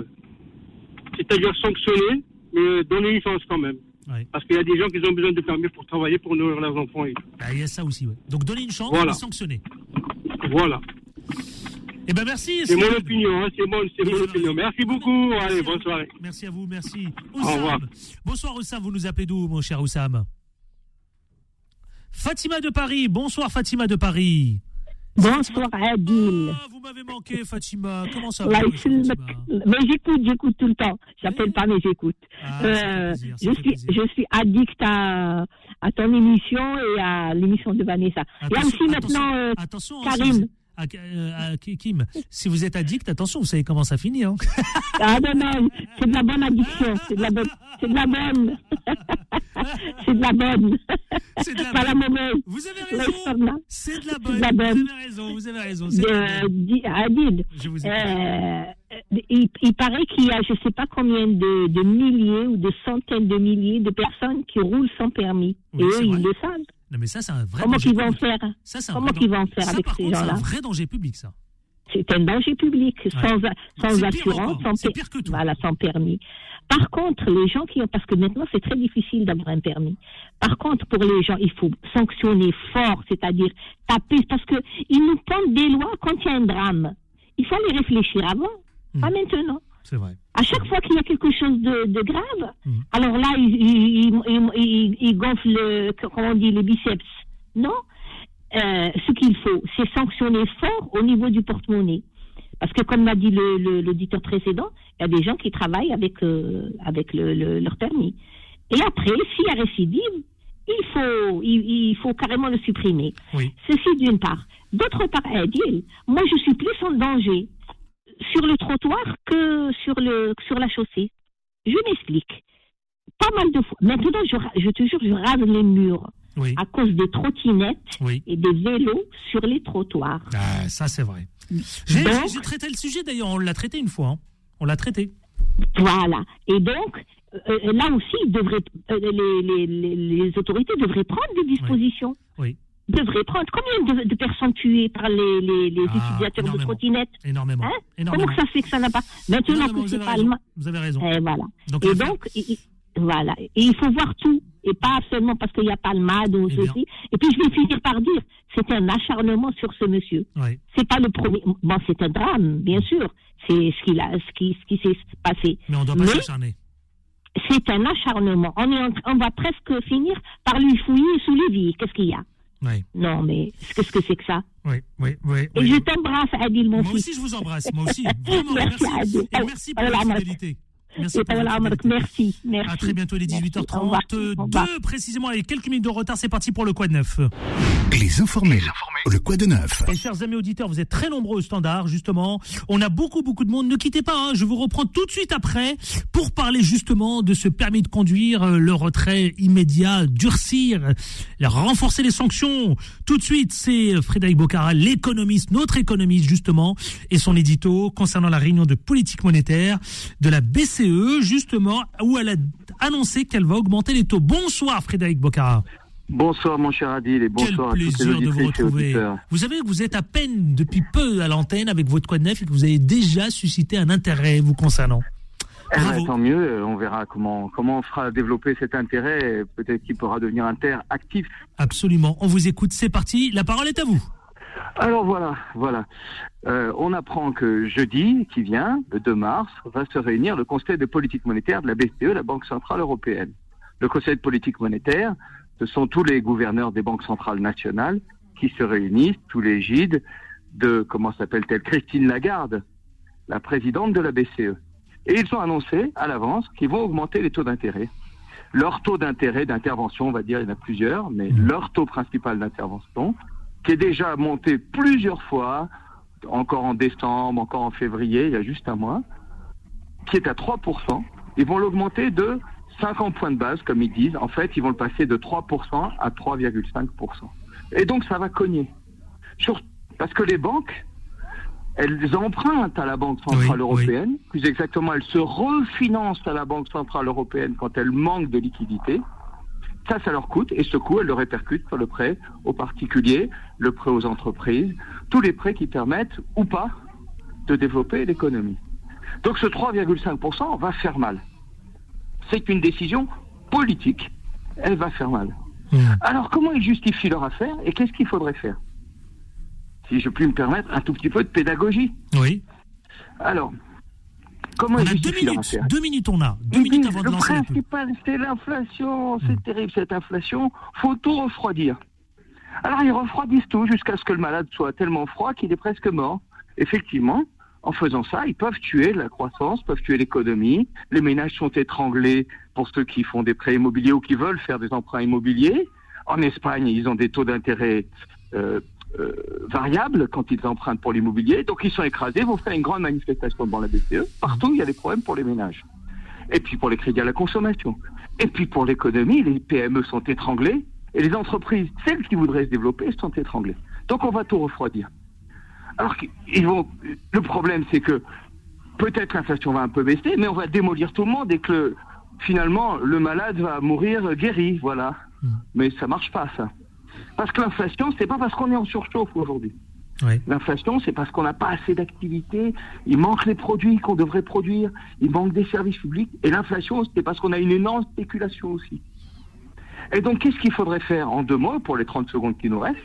C'est-à-dire sanctionner, mais donner une chance quand même. Ouais. Parce qu'il y a des gens qui ont besoin de permis pour travailler, pour nourrir leurs enfants. Et... Ah, Il y a ça aussi, ouais. Donc donner une chance Voilà. et sanctionner. Voilà. Eh ben merci. C'est mon opinion, hein, c'est mon, c'est mon opinion. Merci beaucoup. Allez, bonne soirée. Merci à vous, merci. Au revoir. Bonsoir Oussam, vous nous appelez d'où, mon cher Oussam? Fatima de Paris, bonsoir Fatima de Paris. Bonsoir Adil. Ah, vous m'avez manqué Fatima, comment ça va mais j'écoute, j'écoute tout le temps. J'appelle pas, mais j'écoute. Ah, Euh, je suis, je suis addict à, à ton émission et à l'émission de Vanessa. A aussi maintenant euh, Attention, hein, si Karim. À- euh, à Kim, si vous êtes addict, attention, vous savez comment ça finit. Hein Ah non, non, c'est de la bonne addiction. C'est de la bonne. C'est de la bonne. c'est de la bonne. C'est de la Pas la mauvaise. Vous avez raison. C'est de la bonne. de la bonne. Vous avez raison, vous avez raison. de de, Je vous écoute. euh, il, il paraît qu'il y a je ne sais pas combien de, de milliers ou de centaines de milliers de personnes qui roulent sans permis. Oui, Et eux, ils le savent. Non, mais ça, c'est un vrai Comment danger qu'ils vont public. faire? Ça, c'est un Comment vrai qu'ils dan- vont faire ça, avec par ces contre, c'est un vrai danger public, ça. C'est un danger public, sans, assurance, sans, c'est per- pire que tout. Voilà, sans permis. Par contre, les gens qui ont, parce que maintenant c'est très difficile d'avoir un permis. Par contre, pour les gens, il faut sanctionner fort, c'est-à-dire taper, parce que ils nous pondent des lois quand il y a un drame. Il faut les réfléchir avant, Hmm. pas maintenant. C'est vrai. À chaque fois qu'il y a quelque chose de, de grave, Hmm. alors là, ils, ils- ils gonflent, le- comment on dit, les biceps. Non. Euh, ce qu'il faut, c'est sanctionner fort au niveau du porte-monnaie. Parce que, comme l'a dit le- le- l'auditeur précédent, il y a des gens qui travaillent avec, euh, avec le, le- leur permis. Et après, s'il y a récidive, il faut, il, il faut carrément le supprimer. Oui. Ceci d'une part. D'autre part, Adil, moi je suis plus en danger sur le trottoir que sur, le, sur la chaussée. Je m'explique. Pas mal de fois. Maintenant, je, je te jure, je rase les murs Oui. à cause des trottinettes Oui. et des vélos sur les trottoirs. Ah, ça, c'est vrai. J'ai traité le sujet, d'ailleurs. On l'a traité une fois. hein. On l'a traité. Voilà. Et donc, euh, là aussi, ils devraient, euh, les, les, les, les autorités devraient prendre des dispositions. Oui. Devraient prendre. Combien de, de personnes tuées par les, les, les Ah, utilisateurs de trottinettes? Énormément. Hein? Énormément. Comment ça se fait que ça n'a pas? Maintenant que c'est pas allemand. Vous avez raison. Et voilà. Donc, et donc, il- il- voilà. Et il faut voir tout. Et pas seulement parce qu'il y a palmade ou Eh ceci. Et puis, je vais finir par dire, c'est un acharnement sur ce monsieur. Oui. C'est pas le premier. Bon, c'est un drame, bien sûr. C'est ce qu'il a, ce qui, ce qui s'est passé. Mais on doit pas s'acharner. c'est un acharnement. On, est en on va presque finir par lui fouiller sous les vies. Qu'est-ce qu'il y a? Oui. Non, mais qu'est-ce que c'est que ça? Oui, oui, oui. Et je t'embrasse, Adil, mon Moi fils. aussi, je vous embrasse. Moi aussi. Vraiment, Merci, merci. Adil. Et merci pour Allah la fidélité. Merci Et. Merci, merci. À très bientôt, il est Merci. 18h32, Au revoir. Au revoir. précisément, avec quelques minutes de retard. C'est parti pour le Quad 9. Les informés. Le quoi de neuf Et chers amis auditeurs, vous êtes très nombreux au standard, justement. On a beaucoup, beaucoup de monde. Ne quittez pas, hein. je vous reprends tout de suite après pour parler justement de ce permis de conduire, euh, le retrait immédiat, durcir, renforcer les sanctions. Tout de suite, c'est Frédéric Bocara, l'économiste, notre économiste justement, et son édito concernant la réunion de politique monétaire de la BCE, justement, où elle a annoncé qu'elle va augmenter les taux. Bonsoir Frédéric Bocara. Bonsoir mon cher Adil et bonsoir Quel à toutes les plaisir de vous retrouver. auditeurs. Vous savez que vous êtes à peine depuis peu à l'antenne avec votre Quad 9 et que vous avez déjà suscité un intérêt vous concernant. Eh ben, tant mieux, on verra comment comment on fera développer cet intérêt. Peut-être qu'il pourra devenir interactif. Absolument. On vous écoute. C'est parti. La parole est à vous. Alors voilà, voilà. Euh, on apprend que jeudi qui vient, le 2 mars, va se réunir le Conseil de politique monétaire de la BCE, la Banque centrale européenne. Le Conseil de politique monétaire, ce sont tous les gouverneurs des banques centrales nationales qui se réunissent sous l'égide de, comment s'appelle-t-elle, Christine Lagarde, la présidente de la BCE. Et ils ont annoncé à l'avance qu'ils vont augmenter les taux d'intérêt. Leur taux d'intérêt d'intervention, on va dire, il y en a plusieurs, mais leur taux principal d'intervention, qui est déjà monté plusieurs fois, encore en décembre, encore en février, il y a juste un mois, qui est à 3%, ils vont l'augmenter de 50 points de base, comme ils disent. En fait, ils vont le passer de 3% à 3,5%. Et donc, ça va cogner. Sur- Parce que les banques, elles empruntent à la Banque Centrale Européenne. Plus exactement, elles se refinancent à la Banque Centrale Européenne quand elles manquent de liquidités. Ça, ça leur coûte, et ce coût, elles le répercutent sur le prêt aux particuliers, le prêt aux entreprises, tous les prêts qui permettent, ou pas, de développer l'économie. Donc ce 3,5% va faire mal. C'est une décision politique. Elle va faire mal. Alors comment ils justifient leur affaire et qu'est-ce qu'il faudrait faire? Si je puis me permettre, un tout petit peu de pédagogie. Oui. Alors, comment On ils a deux justifient leur minutes. affaire? Deux minutes, on a. Deux minutes avant de le lancer la pub. principal, c'est l'inflation. C'est terrible, cette inflation. Faut tout refroidir. Alors, ils refroidissent tout jusqu'à ce que le malade soit tellement froid qu'il est presque mort. Effectivement, en faisant ça, ils peuvent tuer la croissance, peuvent tuer l'économie. Les ménages sont étranglés pour ceux qui font des prêts immobiliers ou qui veulent faire des emprunts immobiliers. En Espagne, ils ont des taux d'intérêt euh, euh, variables quand ils empruntent pour l'immobilier. Donc, ils sont écrasés, vont faire une grande manifestation devant la BCE. Partout, il y a des problèmes pour les ménages. Et puis pour les crédits à la consommation. Et puis pour l'économie, les PME sont étranglées et les entreprises, celles qui voudraient se développer, sont étranglées. Donc on va tout refroidir. Alors qu'ils vont. Le problème, c'est que peut-être l'inflation va un peu baisser, mais on va démolir tout le monde et que le- finalement le malade va mourir guéri, voilà. Mais ça marche pas ça. Parce que l'inflation, c'est pas parce qu'on est en surchauffe aujourd'hui. L'inflation, c'est parce qu'on n'a pas assez d'activité, il manque les produits qu'on devrait produire, il manque des services publics, et l'inflation, c'est parce qu'on a une énorme spéculation aussi. Et donc, qu'est-ce qu'il faudrait faire en deux mots, pour les 30 secondes qui nous restent?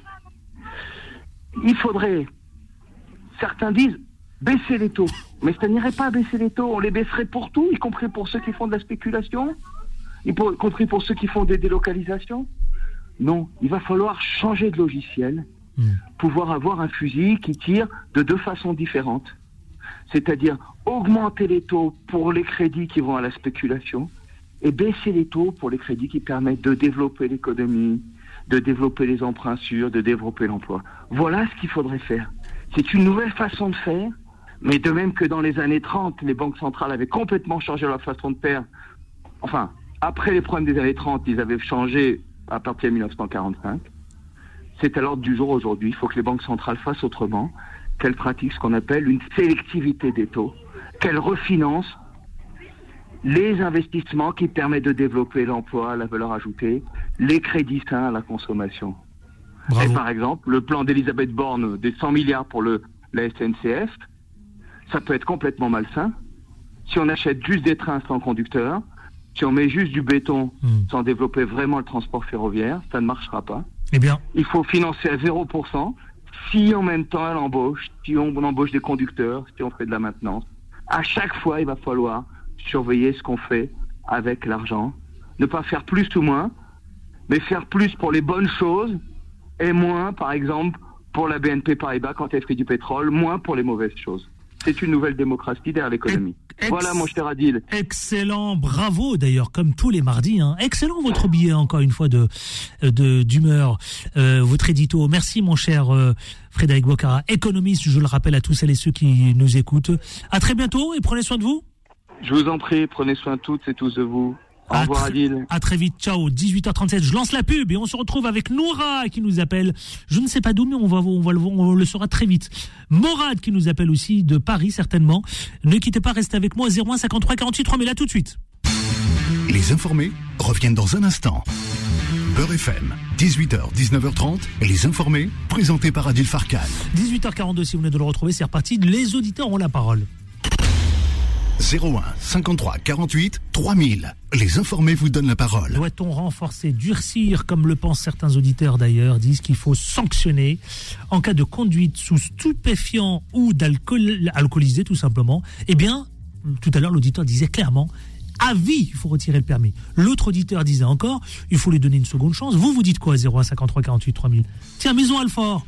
Il faudrait, certains disent, baisser les taux. Mais ça n'irait pas baisser les taux, on les baisserait pour tout, y compris pour ceux qui font de la spéculation, y compris pour ceux qui font des délocalisations? Non, il va falloir changer de logiciel, pouvoir avoir un fusil qui tire de deux façons différentes. C'est-à-dire augmenter les taux pour les crédits qui vont à la spéculation et baisser les taux pour les crédits qui permettent de développer l'économie, de développer les emprunts sûrs, de développer l'emploi. Voilà ce qu'il faudrait faire. C'est une nouvelle façon de faire, mais de même que dans les années 30, les banques centrales avaient complètement changé leur façon de faire. Enfin, après les problèmes des années 30, ils avaient changé à partir de 1945. C'est à l'ordre du jour aujourd'hui. Il faut que les banques centrales fassent autrement, qu'elles pratiquent ce qu'on appelle une sélectivité des taux, qu'elles refinancent les investissements qui permettent de développer l'emploi, la valeur ajoutée, les crédits sains à la consommation. Et par exemple, le plan d'Elisabeth Borne des 100 milliards pour le, la SNCF, ça peut être complètement malsain. Si on achète juste des trains sans conducteur, si on met juste du béton sans développer vraiment le transport ferroviaire, ça ne marchera pas. Eh bien, Il faut financer à 0%. Si en même temps elle embauche, si on embauche des conducteurs, si on fait de la maintenance, à chaque fois il va falloir surveiller ce qu'on fait avec l'argent. Ne pas faire plus ou moins, mais faire plus pour les bonnes choses et moins, par exemple, pour la BNP Paribas quand elle fait du pétrole, moins pour les mauvaises choses. C'est une nouvelle démocratie derrière l'économie. Voilà, mon cher Adil. Excellent, bravo d'ailleurs, comme tous les mardis. hein. Excellent votre billet, encore une fois, de de- d'humeur, euh, votre édito. Merci, mon cher euh, Frédéric Bocara, économiste, je le rappelle à tous celles et ceux qui nous écoutent. À très bientôt et prenez soin de vous. Je vous en prie, prenez soin toutes et tous de vous. Au revoir, Adil. À très vite, ciao. 18h37, je lance la pub et on se retrouve avec Noura qui nous appelle. Je ne sais pas d'où, mais on va, on va le voir, on le saura très vite. Morad qui nous appelle aussi de Paris certainement. Ne quittez pas, restez avec moi 01 53 48 3000 là tout de suite. Les informés reviennent dans un instant. Beurre FM, 18h, 19h30, les informés, présentés par Adil Farkan. 18h42 si vous venez de le retrouver, c'est reparti. Les auditeurs ont la parole. 01 53 48 3000. Les informés vous donnent la parole. Doit-on renforcer, durcir, comme le pensent certains auditeurs d'ailleurs, disent qu'il faut sanctionner en cas de conduite sous stupéfiant ou d'alcool alcoolisé tout simplement? Eh bien, tout à l'heure l'auditeur disait clairement, à vie, il faut retirer le permis. L'autre auditeur disait encore, il faut lui donner une seconde chance. Vous, vous dites quoi 01 53 48 3000 Tiens, Maison Alfort.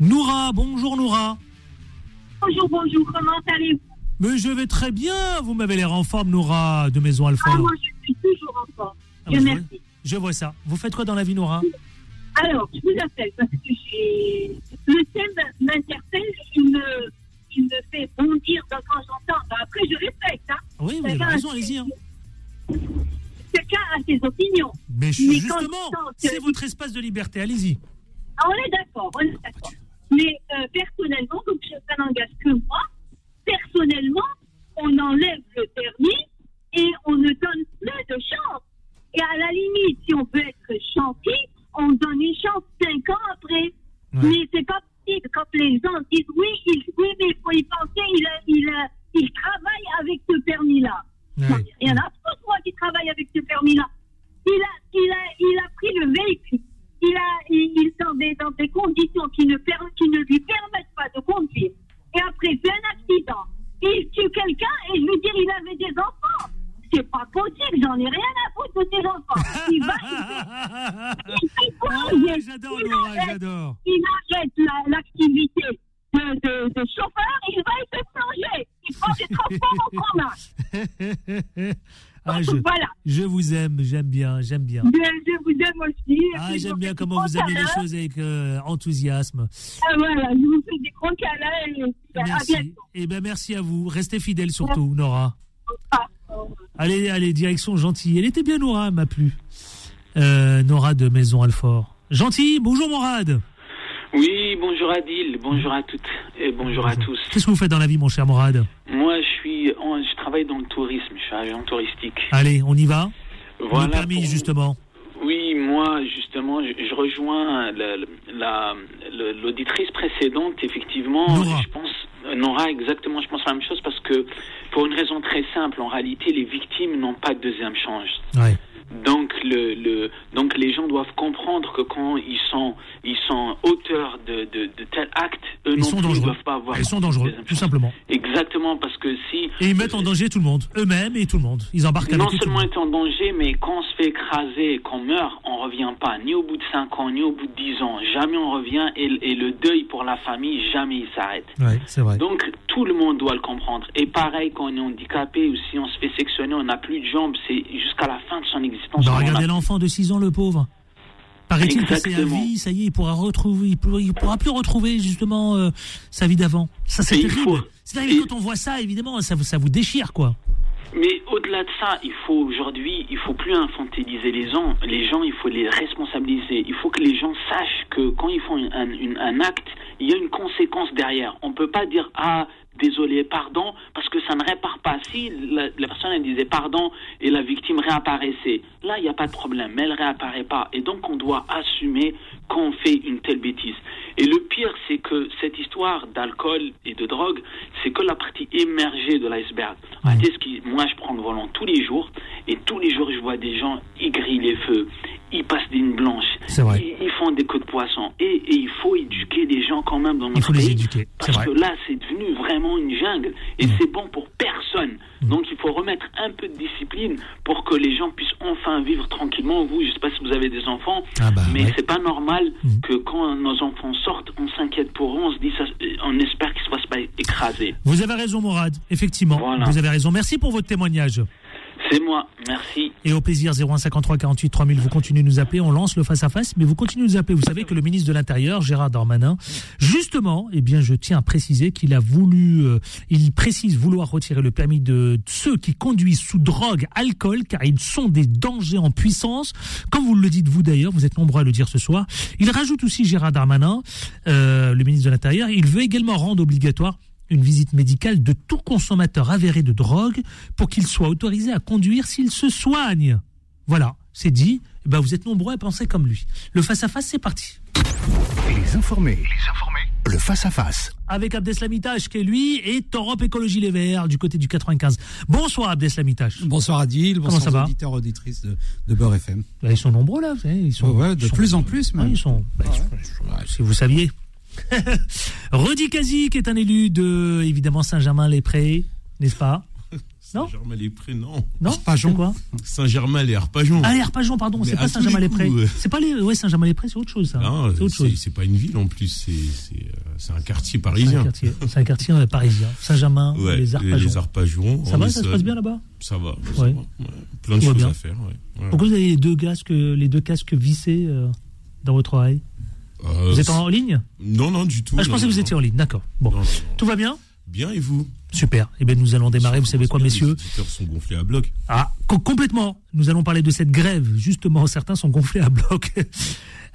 Noura, bonjour Noura. Bonjour, bonjour, comment allez-vous? Mais je vais très bien, vous m'avez l'air en forme Noura de Maison Alfort. Ah, moi, je suis toujours en forme. Ah, Dieu je, vois, je vois ça. Vous faites quoi dans la vie Noura? Alors, je vous appelle parce que j'ai... le thème m'interpelle, il me, il me fait bondir dans- quand j'entends. Ben, après, je respecte. Hein. Oui, vous avez raison, allez-y. hein. Chacun a ses opinions. Mais, je- Mais justement, que- c'est votre espace de liberté, allez-y. Ah, on est d'accord, on est d'accord. Mais euh, personnellement, donc je- n'engage que moi, personnellement, on enlève le permis et on ne donne plus de chance. Et à la limite, si on veut être gentil, on donne une chance cinq ans après. Mais c'est pas possible. Quand les gens disent oui, il, oui mais il faut y penser, il, il, il travaille avec ce permis-là. Il y en a pas moi qui travaille avec ce permis-là. Il a, il a, il a pris le véhicule. Il a, il, il est dans des, dans des conditions qui ne, per- qui ne lui permettent pas de conduire. Et après, il fait un accident. Il tue quelqu'un et je veux dire, il avait des enfants. C'est pas possible, j'en ai rien à foutre de ses enfants. Il va, il, il fait quoi? Ah, j'adore, il arrête- j'adore. Il arrête la- l'activité de, de, de chauffeur il va se plonger. Il prend des transports en commun. Ah, je, Voilà. je vous aime, j'aime bien, j'aime bien. Bien, je vous aime aussi. Ah, je j'aime bien comment vous amenez les choses avec euh, enthousiasme. Ah, voilà, je vous fais des gros câlins et à Merci. bientôt. Eh ben merci à vous. Restez fidèles surtout, Nora. Allez, allez, direction gentille. Elle était bien, Nora, elle m'a plu. Euh, Nora de Maison Alfort. Gentil, bonjour Morad. Oui, bonjour Adil, bonjour à toutes et bonjour à tous. Qu'est-ce que vous faites dans la vie, mon cher Morad Moi, je suis, je travaille dans le tourisme, je suis agent touristique. Allez, on y va Voilà Le permis, pour- justement. Oui, moi, justement, je, je rejoins la- la- le- l'auditrice précédente, effectivement. Nora. Je pense, euh, Nora, exactement, je pense la même chose parce que, pour une raison très simple, en réalité, les victimes n'ont pas de deuxième chance. Ouais. Donc, le, le, donc les gens doivent comprendre que quand ils sont, ils sont auteurs de, de, de tel acte, eux Ils non sont plus ne dangereux. doivent pas avoir. Ils sont dangereux, tout simplement. Exactement, parce que si. Et ils mettent en danger tout le monde. Eux-mêmes et tout le monde. Ils embarquent avec Non le seulement est en danger, mais quand on se fait écraser et qu'on meurt, on revient pas, ni au bout de 5 ans, ni au bout de 10 ans. Jamais on revient et, et le deuil pour la famille, jamais il s'arrête. Ouais, c'est vrai. Donc tout le monde doit le comprendre. Et pareil, quand on est handicapé ou si on se fait sectionner, on n'a plus de jambes, c'est jusqu'à la fin de son existence. Bah, en a regardez l'enfant de 6 ans, le pauvre. Paraît-il que c'est à vie, ça y est, il pourra retrouver, il pourra, il pourra plus retrouver justement euh, sa vie d'avant. Ça c'est Et terrible. faut- C'est terrible quand on voit ça, évidemment, ça, vous- ça vous déchire quoi. Mais au-delà de ça, il faut aujourd'hui, il faut plus infantiliser les gens. Les gens, il faut les responsabiliser. Il faut que les gens sachent que quand ils font un, un acte, il y a une conséquence derrière. On peut pas dire ah désolé, pardon, parce que ça ne répare pas. Si la, personne disait pardon et la victime réapparaissait, là il n'y a pas de problème. Mais elle réapparaît pas, et donc on doit assumer quand on fait une telle bêtise. Et le pire, c'est que cette histoire d'alcool et de drogue, c'est que la partie émergée de l'iceberg. Qui, moi, je prends le volant tous les jours et tous les jours, je vois des gens, ils grillent les feux, ils passent des blanches. Ils, ils font des queues de poisson. Et, et il faut éduquer les gens quand même dans notre Il faut les éduquer, Parce vrai. que là, c'est devenu vraiment une jungle. Et c'est bon pour personne. Donc il faut remettre un peu de discipline pour que les gens puissent enfin vivre tranquillement. Vous, je sais pas si vous avez des enfants, Ah bah, mais ouais. c'est pas normal que quand nos enfants sortent, on s'inquiète pour eux, on se dit ça, on espère qu'ils ne se fassent pas écraser. Vous avez raison, Mourad. Effectivement, Voilà. vous avez raison. Merci pour votre témoignage. C'est moi, merci. Et au plaisir 0153 48 3000, vous continuez de nous appeler, on lance le face à face, mais vous continuez de nous appeler. Vous savez que le ministre de l'Intérieur, Gérard Darmanin, justement, eh bien, je tiens à préciser qu'il a voulu, euh, il précise vouloir retirer le permis de ceux qui conduisent sous drogue, alcool, car ils sont des dangers en puissance. Comme vous le dites vous d'ailleurs, vous êtes nombreux à le dire ce soir. Il rajoute aussi Gérard Darmanin, euh, le ministre de l'Intérieur, il veut également rendre obligatoire une visite médicale de tout consommateur avéré de drogue pour qu'il soit autorisé à conduire s'il se soigne. Voilà, c'est dit. Eh ben, vous êtes nombreux à penser comme lui. Le face-à-face, c'est parti. Les informés. Les informés. Le face-à-face. Avec Abdeslamitash qui est lui et Europe Écologie Les Verts du côté du 95. Bonsoir Abdeslamitash. Bonsoir Adil, Comment bonsoir ça va auditeurs, auditrices de, de Beurre FM. Bah, Ils sont nombreux là, vous savez, ils sont, Ouais, ouais, de ils sont- plus en plus même. Ouais, ils sont, bah, ils sont- ouais, si vous saviez. Rudi Kazi, qui est un élu de, évidemment, Saint-Germain-les-Prés, n'est-ce pas? Non? Saint-Germain-les-Prés, non. Non? C'est quoi Saint-Germain, les Arpajons. Ah, les Arpajons, pardon, c'est pas Saint-Germain-les-Prés. C'est pas les, ouais, Saint-Germain-les-Prés, c'est autre chose, ça. Non, c'est autre chose. c'est c'est pas une ville en plus, c'est c'est, euh, un quartier C'est un parisien. quartier, c'est un quartier euh, parisien. Saint-Germain, Ouais, les Arpajons. les Arpajons. Ça va, ça se passe bien là-bas? Ça va, ça Ouais. va, ouais. Plein de choses bien. à faire. ouais. Ouais. Pourquoi vous avez les deux casques, les deux casques vissés euh, dans votre oreille? Euh, Vous êtes en ligne Non, non, du tout. Ah, je non, pensais que vous non. étiez en ligne, d'accord. Bon, tout va bien Bien, et vous? Super. Eh bien, nous allons démarrer, vous savez quoi, messieurs Les auditeurs sont gonflés à bloc. Ah, co- complètement. Nous allons parler de cette grève. Justement, certains sont gonflés à bloc.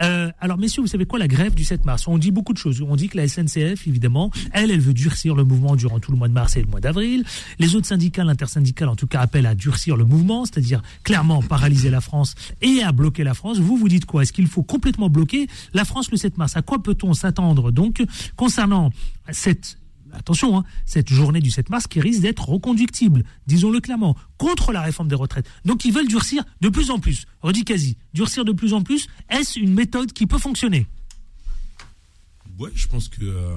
Euh, alors, messieurs, vous savez quoi, la grève du 7 mars? On dit beaucoup de choses. On dit que la SNCF, évidemment, elle, elle veut durcir le mouvement durant tout le mois de mars et le mois d'avril. Les autres syndicats, l'intersyndicale, en tout cas, appellent à durcir le mouvement, c'est-à-dire clairement paralyser la France et à bloquer la France. Vous, vous dites quoi? Est-ce qu'il faut complètement bloquer la France le 7 mars? À quoi peut-on s'attendre? Donc concernant cette attention, hein, cette journée du 7 mars qui risque d'être reconductible, disons-le clairement, contre la réforme des retraites. Donc ils veulent durcir de plus en plus. Redis quasi, durcir de plus en plus, est-ce une méthode qui peut fonctionner? Ouais, je pense que euh,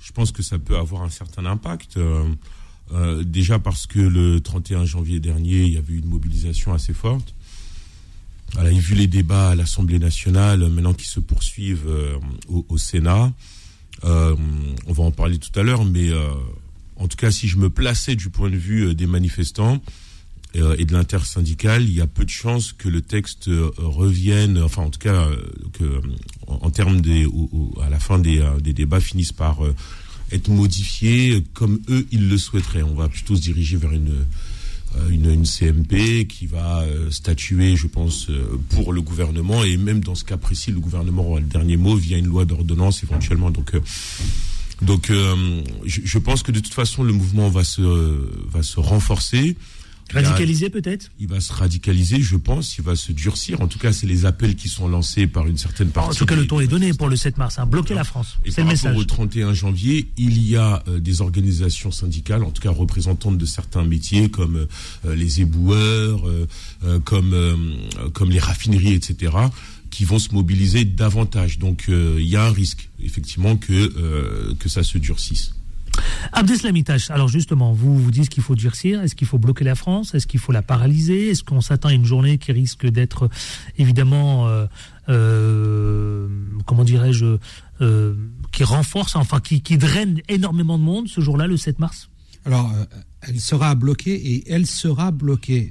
je pense que ça peut avoir un certain impact. euh, euh, déjà parce que le 31 janvier dernier, il y avait eu une mobilisation assez forte. Et vu les débats à l'Assemblée nationale, maintenant qui se poursuivent au Sénat, euh, on va en parler tout à l'heure, mais euh, en tout cas, si je me plaçais du point de vue euh, des manifestants et de l'intersyndicale, il y a peu de chances que le texte revienne, enfin en tout cas, que en, termes des, à la fin des, des débats finissent par être modifiés comme eux ils le souhaiteraient. On va plutôt se diriger vers une une, une CMP qui va euh, statuer, je pense, euh, pour le gouvernement et même dans ce cas précis, le gouvernement aura le dernier mot via une loi d'ordonnance éventuellement. Donc, euh, donc, euh, je, je pense que de toute façon, le mouvement va se va se renforcer. Radicalisé peut-être? Il va se radicaliser, je pense, il va se durcir. En tout cas, c'est les appels qui sont lancés par une certaine partie. En tout cas, le ton est donné pour le 7 mars. Hein, bloquer la France. C'est le message. au 31 janvier, il y a euh, des organisations syndicales, en tout cas représentantes de certains métiers comme euh, les éboueurs, euh, euh, comme euh, comme les raffineries, etc., qui vont se mobiliser davantage. Donc euh, il y a un risque, effectivement, que euh, que ça se durcisse. Abdeslamitash, alors justement, vous vous dites qu'il faut durcir. Est-ce qu'il faut bloquer la France? Est-ce qu'il faut la paralyser? Est-ce qu'on s'attend à une journée qui risque d'être évidemment, euh, euh, comment dirais-je, euh, qui renforce, enfin qui, draine énormément de monde ce jour-là, le 7 mars? Alors, elle sera bloquée et elle sera bloquée.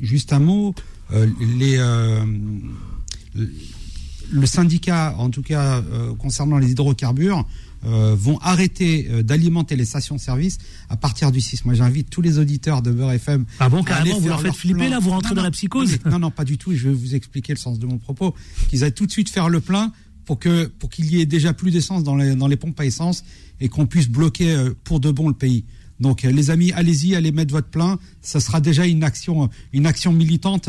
Juste un mot, le- syndicat, en tout cas concernant les hydrocarbures, euh, vont arrêter euh, d'alimenter les stations-service à partir du 6. Moi, j'invite tous les auditeurs de Beurre FM. Ah bon, carrément, vous leur faites leur flipper, là, vous rentrez Non, dans non, la psychose non, Non, non, pas du tout. Je vais vous expliquer le sens de mon propos. Qu'ils aillent tout de suite faire le plein pour que pour qu'il y ait déjà plus d'essence dans les dans les pompes à essence et qu'on puisse bloquer euh, pour de bon le pays. Donc les amis, allez-y, allez mettre votre plein. Ça sera déjà une action, une action militante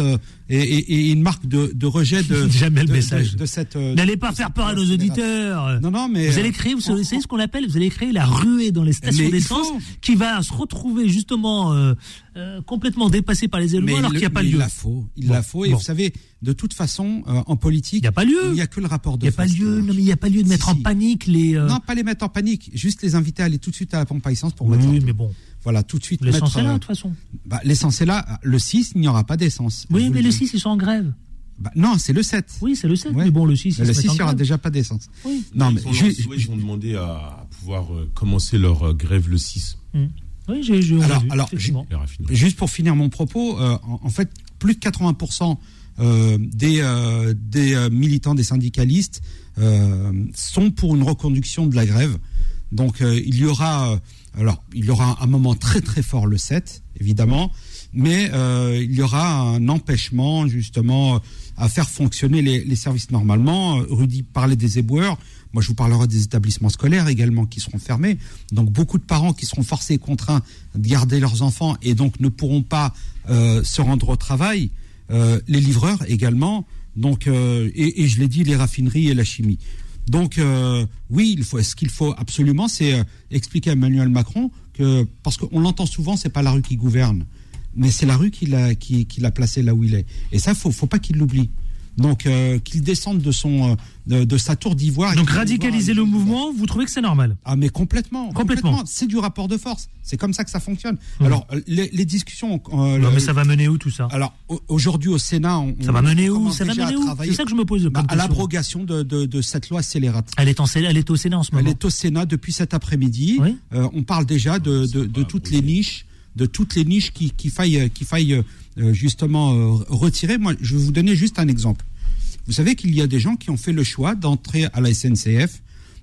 et, et- et une marque de, de rejet de, Jamais le message. de, de cette. euh, N'allez pas faire peur à nos accélération. auditeurs. Non, non, mais vous allez euh, créer, vous savez ce qu'on appelle, vous allez créer la ruée dans les stations d'essence qui va se retrouver justement euh, euh, complètement dépassé par les éléments alors il- qu'il n'y a pas lieu. Il la faut, il Bon, la faut. Et bon. vous savez, de toute façon, euh, en politique, il n'y a pas lieu. Il n'y a que le rapport de Il n'y a pas force. lieu, non, mais il n'y a pas lieu de mettre en panique les. euh, Non, pas les mettre en panique, juste les inviter à aller tout de suite à la pompe à essence pour Oui, mettre. mais bon. Voilà, tout de suite. L'essence est là, euh, de toute façon. bah, L'essence est là. Le 6, il n'y aura pas d'essence. Oui, Je mais le le dis. 6, ils sont en grève. Bah, non, c'est le 7. Oui, c'est le 7, mais bon, le 6, Mais ils le se 6, mettent en il n'y aura grève. déjà pas d'essence. Oui. Non, mais ils, lancé- ils ont demandé à, pouvoir euh, commencer leur euh, grève le 6. Hmm. Oui, j'ai Alors, vu, alors. Juste pour finir mon propos, euh, en, en fait, plus de 80% euh, des, euh, des euh, militants, des syndicalistes euh, sont pour une reconduction de la grève. Donc, euh, il y aura, euh, alors, il y aura un moment très très fort le 7, évidemment, mais euh, il y aura un empêchement justement à faire fonctionner les, services normalement. Euh, Rudy parlait des éboueurs. Moi, je vous parlerai des établissements scolaires également qui seront fermés. Donc, beaucoup de parents qui seront forcés et contraints de garder leurs enfants et donc ne pourront pas euh, se rendre au travail. Euh, les livreurs également. Donc, euh, et je l'ai dit, les raffineries et la chimie. Donc, euh, oui, il faut, ce qu'il faut absolument, c'est euh, expliquer à Emmanuel Macron que, parce qu'on l'entend souvent, c'est pas la rue qui gouverne, mais c'est la rue qui l'a qui, qui l'a placé là où il est. Et ça, faut, faut pas qu'il l'oublie. Donc, euh, qu'il descende de son euh, de, de sa tour d'ivoire. Donc radicaliser le mouvement, vous trouvez que c'est normal? Ah mais complètement, Complètement. C'est du rapport de force. C'est comme ça que ça fonctionne. Alors euh, les, les discussions. euh, Non, le- mais ça va mener où tout ça? Alors au- aujourd'hui au Sénat, on, Ça va mener où? Ça va mener où? travailler, C'est ça que je me pose. bah, à l'abrogation de, de, de cette loi scélérate. Elle est, en, elle est au Sénat en ce Elle moment. est au Sénat depuis cet après-midi. Oui. Euh, on parle déjà de, de, de toutes les niches, de toutes les niches qui, qui faille, qui faille justement euh, retirer. Moi, je vais vous donner juste un exemple. Vous savez qu'il y a des gens qui ont fait le choix d'entrer à la SNCF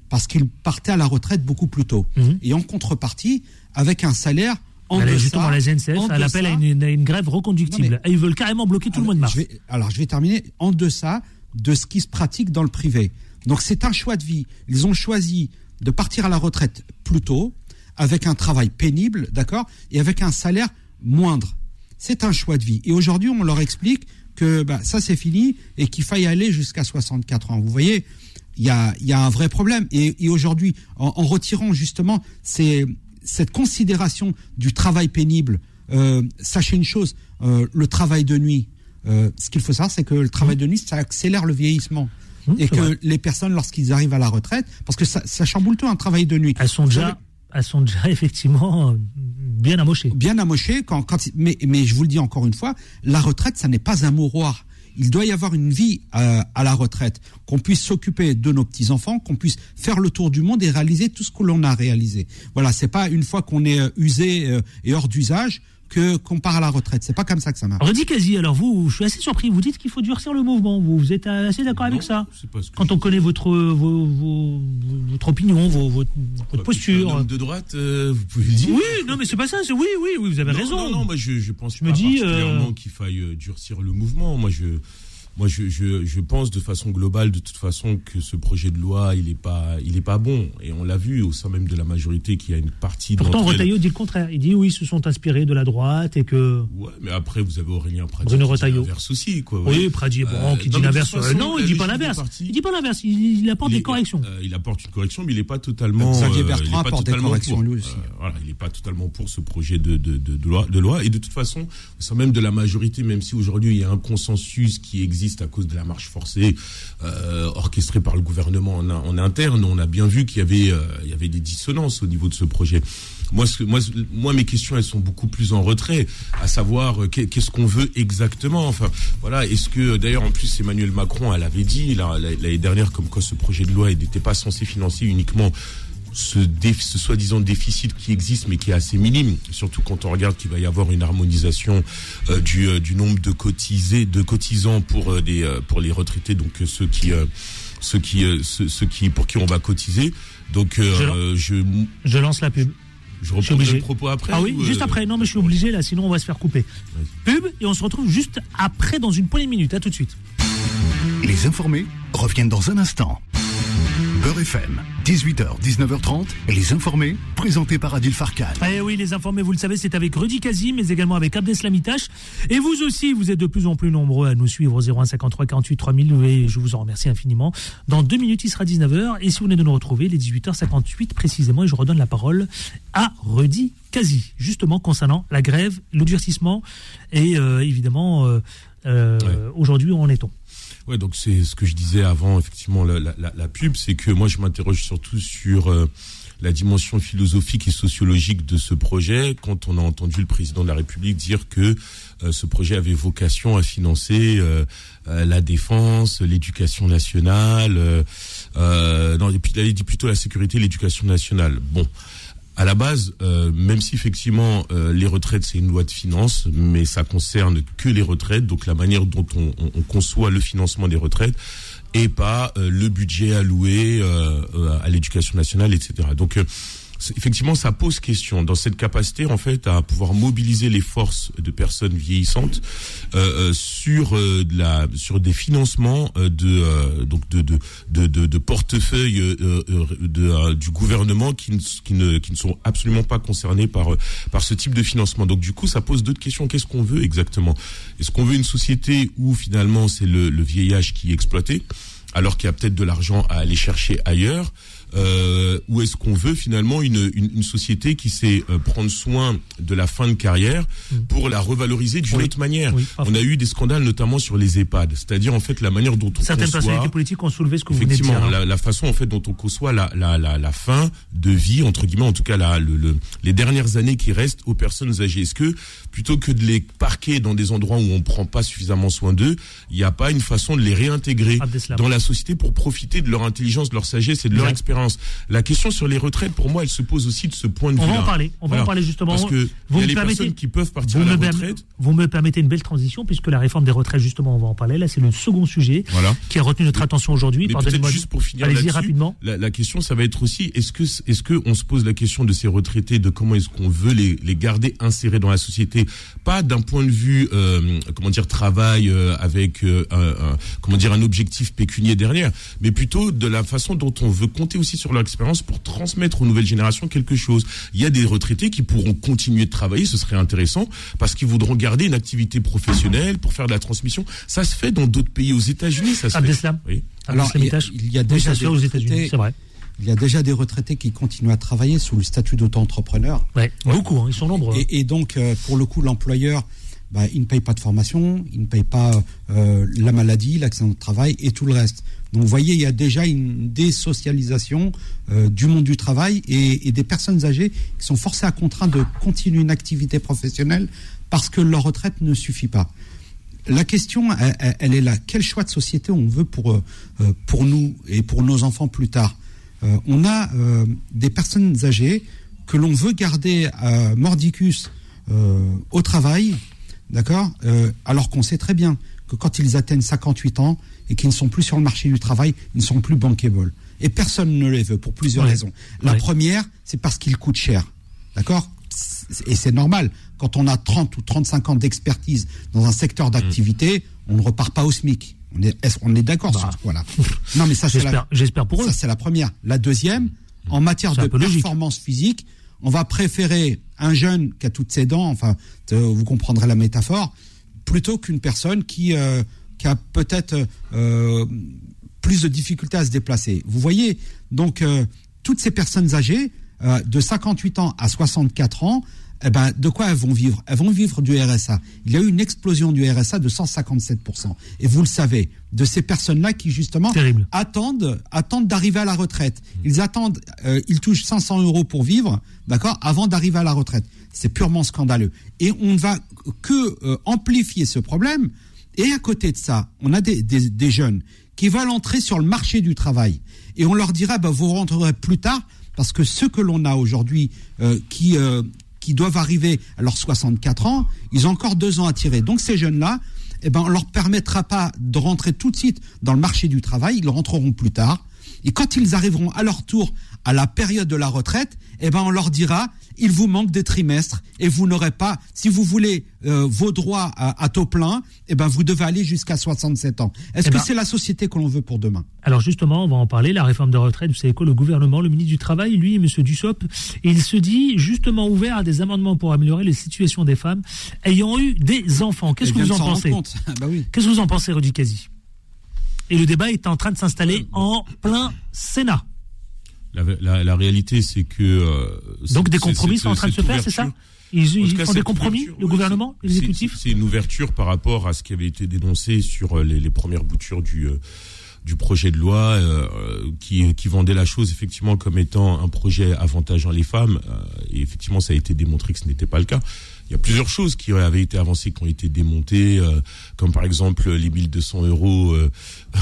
parce qu'ils partaient à la retraite beaucoup plus tôt. Et en contrepartie, avec un salaire en deçà- justement la SNCF, en elle appelle à une, à une grève reconductible. Mais- Et ils veulent carrément bloquer tout le mois de mars. je vais- alors, je vais terminer en deçà de ce qui se pratique dans le privé. Donc, c'est un choix de vie. Ils ont choisi de partir à la retraite plus tôt, avec un travail pénible, d'accord, et avec un salaire moindre. C'est un choix de vie. Et aujourd'hui, on leur explique que bah, ça, c'est fini et qu'il faille aller jusqu'à 64 ans. Vous voyez, il y a, y a un vrai problème. Et, et aujourd'hui, en, en retirant justement ces, cette considération du travail pénible, euh, sachez une chose, euh, le travail de nuit, euh, ce qu'il faut savoir, c'est que le travail de nuit, ça accélère le vieillissement. et c'est que vrai. les personnes, lorsqu'ils arrivent à la retraite, parce que ça, ça chamboule tout un travail de nuit. Elles sont déjà, elles sont déjà effectivement bien amochées. Bien amoché, quand, quand, mais, mais je vous le dis encore une fois, la retraite, ça n'est pas un mouroir. Il doit y avoir une vie euh, à la retraite, qu'on puisse s'occuper de nos petits enfants, qu'on puisse faire le tour du monde et réaliser tout ce que l'on a réalisé. Voilà, c'est pas une fois qu'on est euh, usé euh, et hors d'usage que qu'on part à la retraite. C'est pas comme ça que ça marche. Rudy Kazi, alors vous, je suis assez surpris. Vous dites qu'il faut durcir le mouvement. Vous, vous êtes assez d'accord avec ça Quand on connaît votre, vos- vos- votre opinion, vos- votre, votre posture. Un homme de droite, euh, vous pouvez le dire. Oui, non, mais c'est pas ça. c'est- Oui, oui, oui, vous avez Non, raison. Non, non, moi je, je pense me pas dis, particulièrement euh, qu'il faille euh, durcir le mouvement. Moi je, moi je, je, je pense de façon globale, de toute façon, que ce projet de loi, il est pas, il est pas bon. Et on l'a vu au sein même de la majorité qu'il y a une partie. Pourtant, elles- Retailleau dit le contraire. Il dit oui, ils se sont inspirés de la droite et que. Ouais, mais après vous avez Aurélien Pradier Bruno qui dit Retailleau. l'inverse aussi, quoi. vous Oui, voyez. Pradier, bon, Euh, qui non, dit l'inverse. Euh, non, il dit pas l'inverse. Il dit pas l'inverse. Il, il apporte Il des est- corrections. euh, il apporte une correction, mais il n'est pas totalement. Xavier euh, Bertrand il est pas apporte des totalement corrections, pour. lui aussi. Euh, voilà, il n'est pas totalement pour ce projet de, de, de, de loi, de loi. Et de toute façon, au sein même de la majorité, même si aujourd'hui il y a un consensus qui existe à cause de la marche forcée euh, orchestrée par le gouvernement en, interne, on a bien vu qu'il y avait, euh, il y avait des dissonances au niveau de ce projet. Moi, mes questions, elles sont beaucoup plus en retrait, à savoir euh, qu'est- qu'est-ce qu'on veut exactement? Enfin, voilà. Est-ce que, d'ailleurs, en plus, Emmanuel Macron, elle avait dit l'année dernière, comme quoi ce projet de loi n'était pas censé financer uniquement ce, soi-disant déficit qui existe mais qui est assez minime, surtout quand on regarde qu'il va y avoir une harmonisation euh, du, euh, du nombre de cotisés, de cotisants pour euh, des euh, pour les retraités, donc euh, ceux qui euh, ceux qui euh, ceux, ceux qui pour qui on va cotiser. Donc euh, je Je lance la pub. je suis reprends obligé. le propos après. Ah oui, ou, juste après. Non, mais je suis obligé là, sinon on va se faire couper. Pub et on se retrouve juste après dans une poignée de minutes. À tout de suite. Les informés reviennent dans un instant. Beurre FM, 18h, 19h30, les informés, présentés par Adil Farkan. Eh oui, les informés, vous le savez, c'est avec Rudy Kazi, mais également avec Abdeslam Itache. Et vous aussi, vous êtes de plus en plus nombreux à nous suivre au 0153 48 3000 et je vous en remercie infiniment. Dans deux minutes, il sera 19h. Et si vous venez de nous retrouver, les 18h58 précisément, et je redonne la parole à Rudy Kazi, justement concernant la grève, le durcissement et euh, évidemment, euh, euh, aujourd'hui, où en est-on? Ouais, donc c'est ce que je disais avant, effectivement, la, la, la pub, c'est que moi je m'interroge surtout sur euh, la dimension philosophique et sociologique de ce projet quand on a entendu le président de la République dire que euh, ce projet avait vocation à financer euh, la défense, l'éducation nationale, non, et puis il dit plutôt la sécurité, l'éducation nationale. Bon à la base, euh, même si effectivement euh, les retraites c'est une loi de finances, mais ça concerne que les retraites, donc la manière dont on, on, on conçoit le financement des retraites et pas euh, le budget alloué à l'éducation nationale, etc. Donc effectivement, ça pose question dans cette capacité en fait à pouvoir mobiliser les forces de personnes vieillissantes euh, euh sur euh, de la sur des financements euh, de euh, donc de de de, de, de portefeuille de, du gouvernement qui ne, qui ne qui ne sont absolument pas concernés par par ce type de financement. Donc du coup, ça pose d'autres questions. Qu'est-ce qu'on veut exactement? Est-ce qu'on veut une société où finalement c'est le, le vieillage qui est exploité alors qu'il y a peut-être de l'argent à aller chercher ailleurs? Euh, ou est-ce qu'on veut finalement une, une, une société qui sait euh, prendre soin de la fin de carrière pour la revaloriser d'une Oui. autre manière Oui, On a eu des scandales notamment sur les EHPAD, c'est-à-dire en fait la manière dont on Certaines conçoit personnalités politiques ont soulevé ce que vous venez de dire. hein. la, la façon en fait dont on conçoit la, la, la, la fin de vie entre guillemets en tout cas la, le, le- les dernières années qui restent aux personnes âgées est-ce que plutôt que de les parquer dans des endroits où on prend pas suffisamment soin d'eux il n'y a pas une façon de les réintégrer dans la société pour profiter de leur intelligence de leur sagesse et de leur Exact. expérience la question sur les retraites pour moi elle se pose aussi de ce point de On vue va en parler. On va en parler justement. parce que Vous y a me les permettez- personnes qui peuvent partir vous à la retraite Vous me permettez une belle transition puisque la réforme des retraites, justement, on va en parler. Là, c'est le second sujet Voilà. qui a retenu notre attention aujourd'hui. Pardonnez-moi. peut-être juste pour finir Allez-y rapidement. La, la question, ça va être aussi, est-ce que, est-ce que on se pose la question de ces retraités, de comment est-ce qu'on veut les, les garder insérés dans la société, pas d'un point de vue, euh, comment dire, travail euh, avec, euh, un- comment dire, un objectif pécunier derrière, mais plutôt de la façon dont on veut compter aussi sur leur expérience pour transmettre aux nouvelles générations quelque chose. Il y a des retraités qui pourront continuer de travailler, ce serait intéressant, parce qu'ils voudront garder une activité professionnelle pour faire de la transmission. Ça se fait dans d'autres pays, aux États-Unis, ça se Abdeslam. fait. Oui. Alors, il y a, il y a Oui, déjà des fait aux États-Unis, retraités- c'est vrai. Il y a déjà des retraités qui continuent à travailler sous le statut d'auto-entrepreneur. Ouais, beaucoup, hein, ils sont nombreux. Et, et donc, euh, pour le coup, l'employeur, bah, il ne paye pas de formation, il ne paye pas euh, la maladie, l'accident de travail et tout le reste. Donc, vous voyez, il y a déjà une désocialisation euh, du monde du travail et, des personnes âgées qui sont forcées à contraint de continuer une activité professionnelle parce que leur retraite ne suffit pas. La question, elle, elle- elle est là. Quel choix de société on veut pour, euh, euh, pour nous et pour nos enfants plus tard? Euh, On a euh, des personnes âgées que l'on veut garder à mordicus euh, au travail, d'accord Euh, Alors qu'on sait très bien que quand ils atteignent 58 ans et qu'ils ne sont plus sur le marché du travail, ils ne sont plus bankable. Et personne ne les veut pour plusieurs Ouais. raisons. La Ouais. première, c'est parce qu'ils coûtent cher. D'accord? Et c'est normal. Quand on a 30 ou 35 ans d'expertise dans un secteur d'activité, on ne repart pas au SMIC. On est, est-ce- on est d'accord sur ce point-là? Non, mais ça, c'est la, J'espère- pour eux. ça, c'est la première. La deuxième, en matière de logique. performance physique, on va préférer un jeune qui a toutes ses dents, enfin, euh, vous comprendrez la métaphore, plutôt qu'une personne qui, euh, qui a peut-être euh, plus de difficultés à se déplacer. Vous voyez, donc, euh, toutes ces personnes âgées, euh, de 58 ans à 64 ans, eh ben, de quoi elles vont vivre? Elles vont vivre du RSA. Il y a eu une explosion du RSA de 157%. Et vous le savez, de ces personnes-là qui, justement, Terrible. attendent, attendent d'arriver à la retraite. Ils attendent, euh, ils touchent 500 euros pour vivre, d'accord, avant d'arriver à la retraite. C'est purement scandaleux. Et on ne va que euh, amplifier ce problème. Et à côté de ça, on a des, jeunes qui veulent entrer sur le marché du travail. Et on leur dira, bah, vous rentrerez plus tard, parce que ceux que l'on a aujourd'hui, euh, qui, euh, qui doivent arriver à leurs 64 ans, ils ont encore deux ans à tirer. Donc ces jeunes-là, eh ben, on leur permettra pas de rentrer tout de suite dans le marché du travail, ils rentreront plus tard. Et quand ils arriveront à leur tour à la période de la retraite, eh ben on leur dira il vous manque des trimestres et vous n'aurez pas, si vous voulez euh, vos droits à, à taux plein, eh ben vous devez aller jusqu'à 67 ans. Est-ce Eh que ben- c'est la société que l'on veut pour demain? Alors justement, on va en parler, la réforme de retraite, vous savez quoi, le gouvernement, le ministre du Travail, lui, M. Dussopt, il se dit justement ouvert à des amendements pour améliorer les situations des femmes ayant eu des enfants. Qu'est-ce que vous en pensez? Ah bah oui. Qu'est-ce que vous en pensez, Rudy Kazi Et le débat est en train de s'installer en plein Sénat. La, la- la réalité, c'est que. euh, Donc des compromis sont en train de se faire, c'est ça Ils, ils cas, font des compromis, le gouvernement, l'exécutif C'est une ouverture par rapport à ce qui avait été dénoncé sur euh, les, les premières boutures du euh, du projet de loi euh, qui, qui vendait la chose effectivement comme étant un projet avantageant les femmes euh, et effectivement ça a été démontré que ce n'était pas le cas. Il y a plusieurs choses qui avaient été avancées, qui ont été démontées, euh, comme par exemple les 1200 euros euh,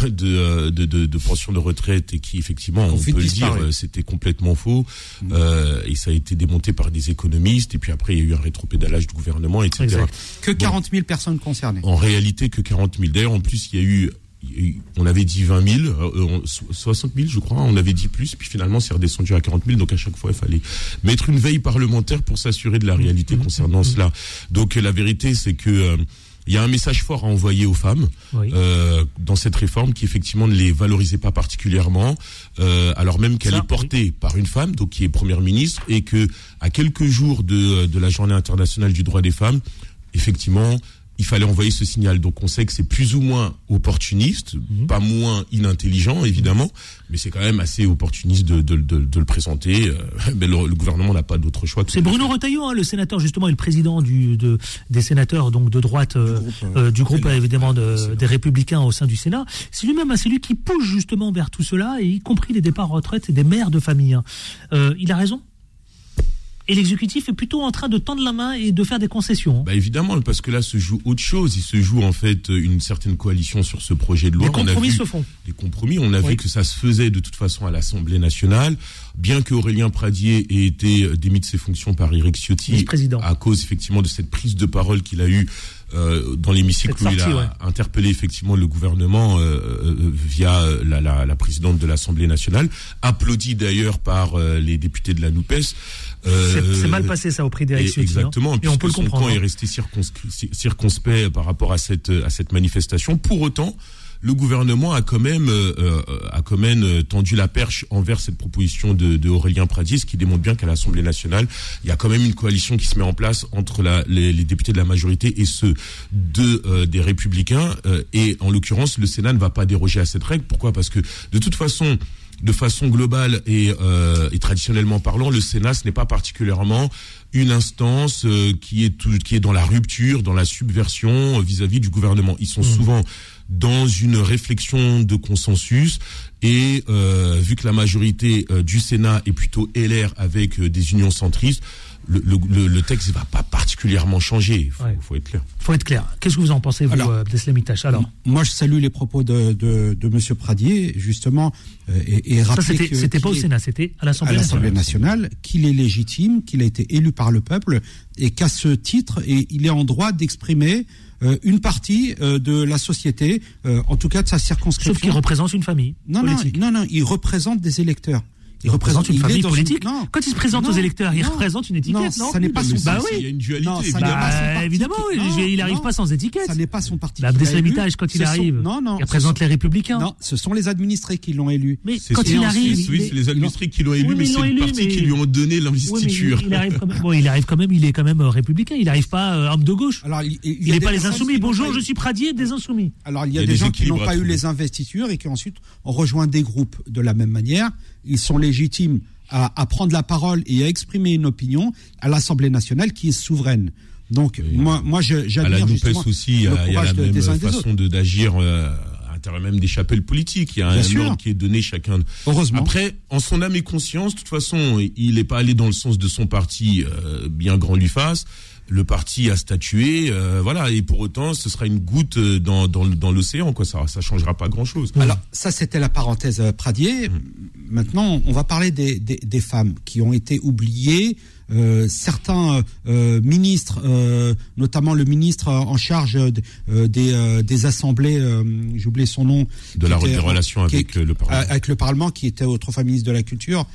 de, euh, de, de, de pension de retraite et qui effectivement, on fait peut le dire, euh, c'était complètement faux euh, et ça a été démonté par des économistes et puis après il y a eu un rétropédalage du gouvernement, etc. Exact. Que Bon. 40 000 personnes concernées. En réalité, que 40 000. D'ailleurs, en plus, il y a eu- on avait dit 20 000, euh, on- so- 60 000, je crois, on avait dit plus, puis finalement, c'est redescendu à 40 000. Donc, à chaque fois, il fallait mettre une veille parlementaire pour s'assurer de la réalité concernant cela. Donc, euh, la vérité, c'est que euh, il y a un message fort à envoyer aux femmes Oui. euh, dans cette réforme qui effectivement ne les valorisait pas particulièrement, euh, alors même qu'elle est portée par une femme, donc qui est première ministre, et que à quelques jours de, de la Journée internationale du droit des femmes, effectivement, il fallait envoyer ce signal. Donc on sait que c'est plus ou moins opportuniste, Mhm. pas moins inintelligent évidemment, mais c'est quand même assez opportuniste de, de, de, de le présenter. euh, Mais le, le gouvernement n'a pas d'autre choix. que C'est Bruno Retailleau, hein, le sénateur justement et le président du, de, des sénateurs donc de droite euh, euh, du groupe, évidemment de- des républicains au sein du Sénat. C'est lui-même, hein, c'est lui qui pousse justement vers tout cela, et y compris les départs en retraite et des mères de famille. hein. Euh, il a raison. Et l'exécutif est plutôt en train de tendre la main et de faire des concessions. Bah évidemment, parce que là se joue autre chose. Il se joue en fait une certaine coalition sur ce projet de loi. A compromis vu- se font. Des compromis. On a Oui. vu que ça se faisait de toute façon à l'Assemblée nationale, bien que Aurélien Pradier ait été euh, démis de ses fonctions par Éric Ciotti à cause effectivement de cette prise de parole qu'il a eue euh, dans l'hémicycle où il a ouais. interpellé effectivement le gouvernement euh, euh, via la, la, la présidente de l'Assemblée nationale, applaudi d'ailleurs par euh, les députés de la Noupes. Euh, C'est- mal passé, ça, au prix d'Éric. Exactement. Et on puisque peut le son comprendre, camp est hein. resté circonscrit- circonspect par rapport à cette à cette manifestation. Pour autant, le gouvernement a quand même euh, euh, a quand même euh, tendu la perche envers cette proposition de, de Aurélien Pradier, ce qui démontre bien qu'à l'Assemblée nationale, il y a quand même une coalition qui se met en place entre la, les, les députés de la majorité et ceux de euh, des républicains. euh, et en l'occurrence, le Sénat ne va pas déroger à cette règle. Pourquoi? Parce que de toute façon de façon globale et, euh, et traditionnellement parlant, le Sénat, ce n'est pas particulièrement une instance euh, qui est tout- qui est dans la rupture, dans la subversion euh, vis-à-vis du gouvernement. Ils sont souvent dans une réflexion de consensus et euh, vu que la majorité euh, du Sénat est plutôt LR avec euh, des unions centristes, le, le, le- le texte ne va pas particulièrement changer. Il faut, Ouais. faut être clair. faut être clair. Qu'est-ce que vous en pensez, vous, Alors, Alors, Moi, je salue les propos de, de, de Monsieur Pradier, justement, euh, et, et rappeler c'était que- c'était pas au Sénat, c'était à à l'Assemblée l'Assemblée nationale. nationale, qu'il est légitime, qu'il a été élu par le peuple, et qu'à ce titre, et il est en droit d'exprimer euh, une partie euh, de la société, euh, en tout cas de sa circonscription. Sauf qu'il représente une famille non, non, non, non, il représente des électeurs. Il représente une il famille politique. Quand il se présente non, aux électeurs, il non, représente une étiquette, non, ça n'est pas son Bah parti. oui. Il y a une dualité. Non, ça pas son Bah, évidemment, il- n'arrive pas sans étiquette. Ça n'est pas son parti. Bah, qui l'a Abdeslam élu. Itache, quand il sont- arrive, non, non, il représente ce les Républicains. Non, ce sont les administrés qui l'ont élu. Mais C'est quand il en arrive, Suisse, oui, il- c'est les administrés qui l'ont élu, Oui, mais ils l'ont c'est le élu, parti mais- qui lui ont donné l'investiture. il, arrive quand même, bon, il arrive quand même, il est quand même euh, républicain, il n'arrive pas euh, homme de gauche. Alors, il n'est pas les insoumis. Bonjour, je suis Pradier des insoumis. Alors, il y a des gens qui n'ont pas eu les investitures et qui ensuite ont rejoint des groupes de la même manière. Ils sont légitimes à, à prendre la parole et à exprimer une opinion à l'Assemblée nationale qui est souveraine. Donc, moi, moi, j'admire justement aussi, il y le a, il y a courage la de- même des uns façon d'agir euh, l'intérieur même des chapelles politiques. Il y a Bien un sûr. ordre qui est donné chacun. Heureusement. Après, en son âme et conscience, de toute façon, il n'est pas allé dans le sens de son parti, euh, bien grand lui fasse. Le parti a statué, euh, voilà, et pour autant, ce sera une goutte euh, dans, dans, dans l'océan, quoi. Ça, ça changera pas grand chose. Alors, ça, c'était la parenthèse Pradier. maintenant, on va parler des, des, des femmes qui ont été oubliées. Euh, certains euh, ministres, euh, notamment le ministre en charge de- euh, des, euh, des assemblées, euh, j'ai oublié son nom, De la était- des relations qui- avec le Parlement. avec le Parlement, qui était autrefois ministre de la Culture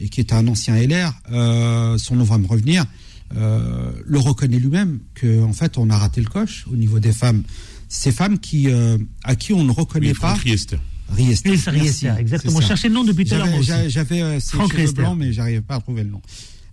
et qui était un ancien LR, euh, son nom va me revenir, euh, le reconnaît lui-même que en fait on a raté le coche au niveau des femmes. Ces femmes qui euh, à qui on ne reconnaît Oui, pas. Riester. Riester. Riester, exactement. cherchais le nom depuis tout à l'heure, J'avais- euh, Franck cheveux blancs, mais j'arrivais pas à trouver le nom.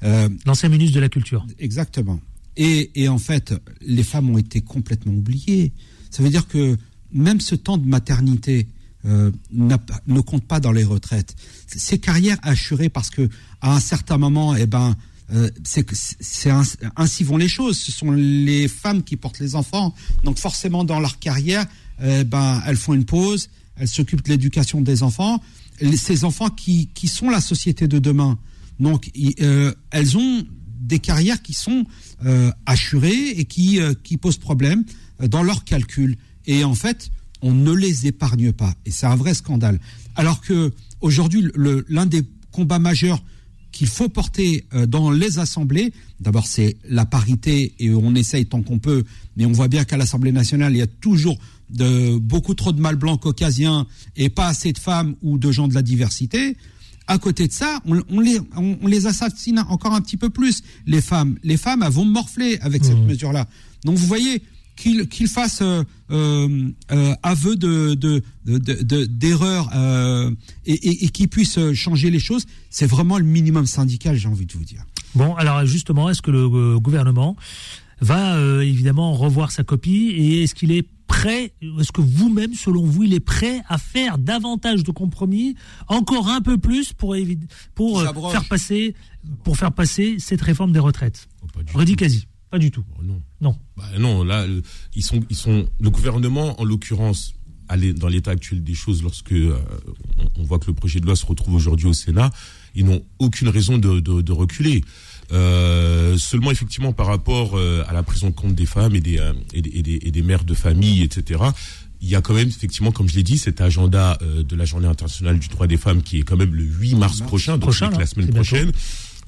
Euh, L'ancien ministre de la Culture. Exactement. Et, et en fait, les femmes ont été complètement oubliées. Ça veut dire que même ce temps de maternité euh, ne compte pas dans les retraites. Ces carrières assurées parce que à un certain moment, eh ben, euh, c'est ainsi, ainsi vont les choses. Ce sont les femmes qui portent les enfants. Donc forcément, dans leur carrière, eh ben, elles font une pause, elles s'occupent de l'éducation des enfants. Les- Ces enfants qui, qui sont la société de demain. Donc, euh, elles ont des carrières qui sont euh, assurées et qui, euh, posent problème dans leurs calculs. Et en fait, on ne les épargne pas. Et c'est un vrai scandale. Alors que aujourd'hui, l'un des combats majeurs qu'il faut porter dans les assemblées, d'abord c'est la parité et on essaye tant qu'on peut, mais on voit bien qu'à l'Assemblée nationale, il y a toujours beaucoup trop de mâles blancs caucasiens et pas assez de femmes ou de gens de la diversité. À côté de ça, on, on les, on, on les assassine encore un petit peu plus, les femmes. Les femmes, elles vont morfler avec cette mesure-là. Donc vous voyez qu'ils qu'ils fassent euh, euh, euh, aveu de de- de- de- de- d'erreur et, et, et qu'ils puissent euh, changer les choses, c'est vraiment le minimum syndical, j'ai envie de vous dire. Bon, alors justement, est-ce que le gouvernement va évidemment revoir sa copie et est-ce qu'il est prêt, est-ce que vous-même, selon vous, il est prêt à faire davantage de compromis, encore un peu plus pour, euh, faire passer, pour faire passer cette réforme des retraites? Redit quasi, pas du tout. non. Non. Bah non, là, euh, ils sont, ils sont, le gouvernement, en l'occurrence, dans l'état actuel des choses, lorsque euh, on, on voit que le projet de loi se retrouve aujourd'hui au Sénat, ils n'ont aucune raison de, de, de reculer. Euh, seulement effectivement par rapport euh, à la prise en compte des femmes et des, euh, et, des, et des- et des mères de famille, etc. Il y a quand même effectivement, comme je l'ai dit, cet agenda euh, de la Journée internationale du droit des femmes qui est quand même le 8 mars prochain, donc Prochain, là, la semaine prochaine.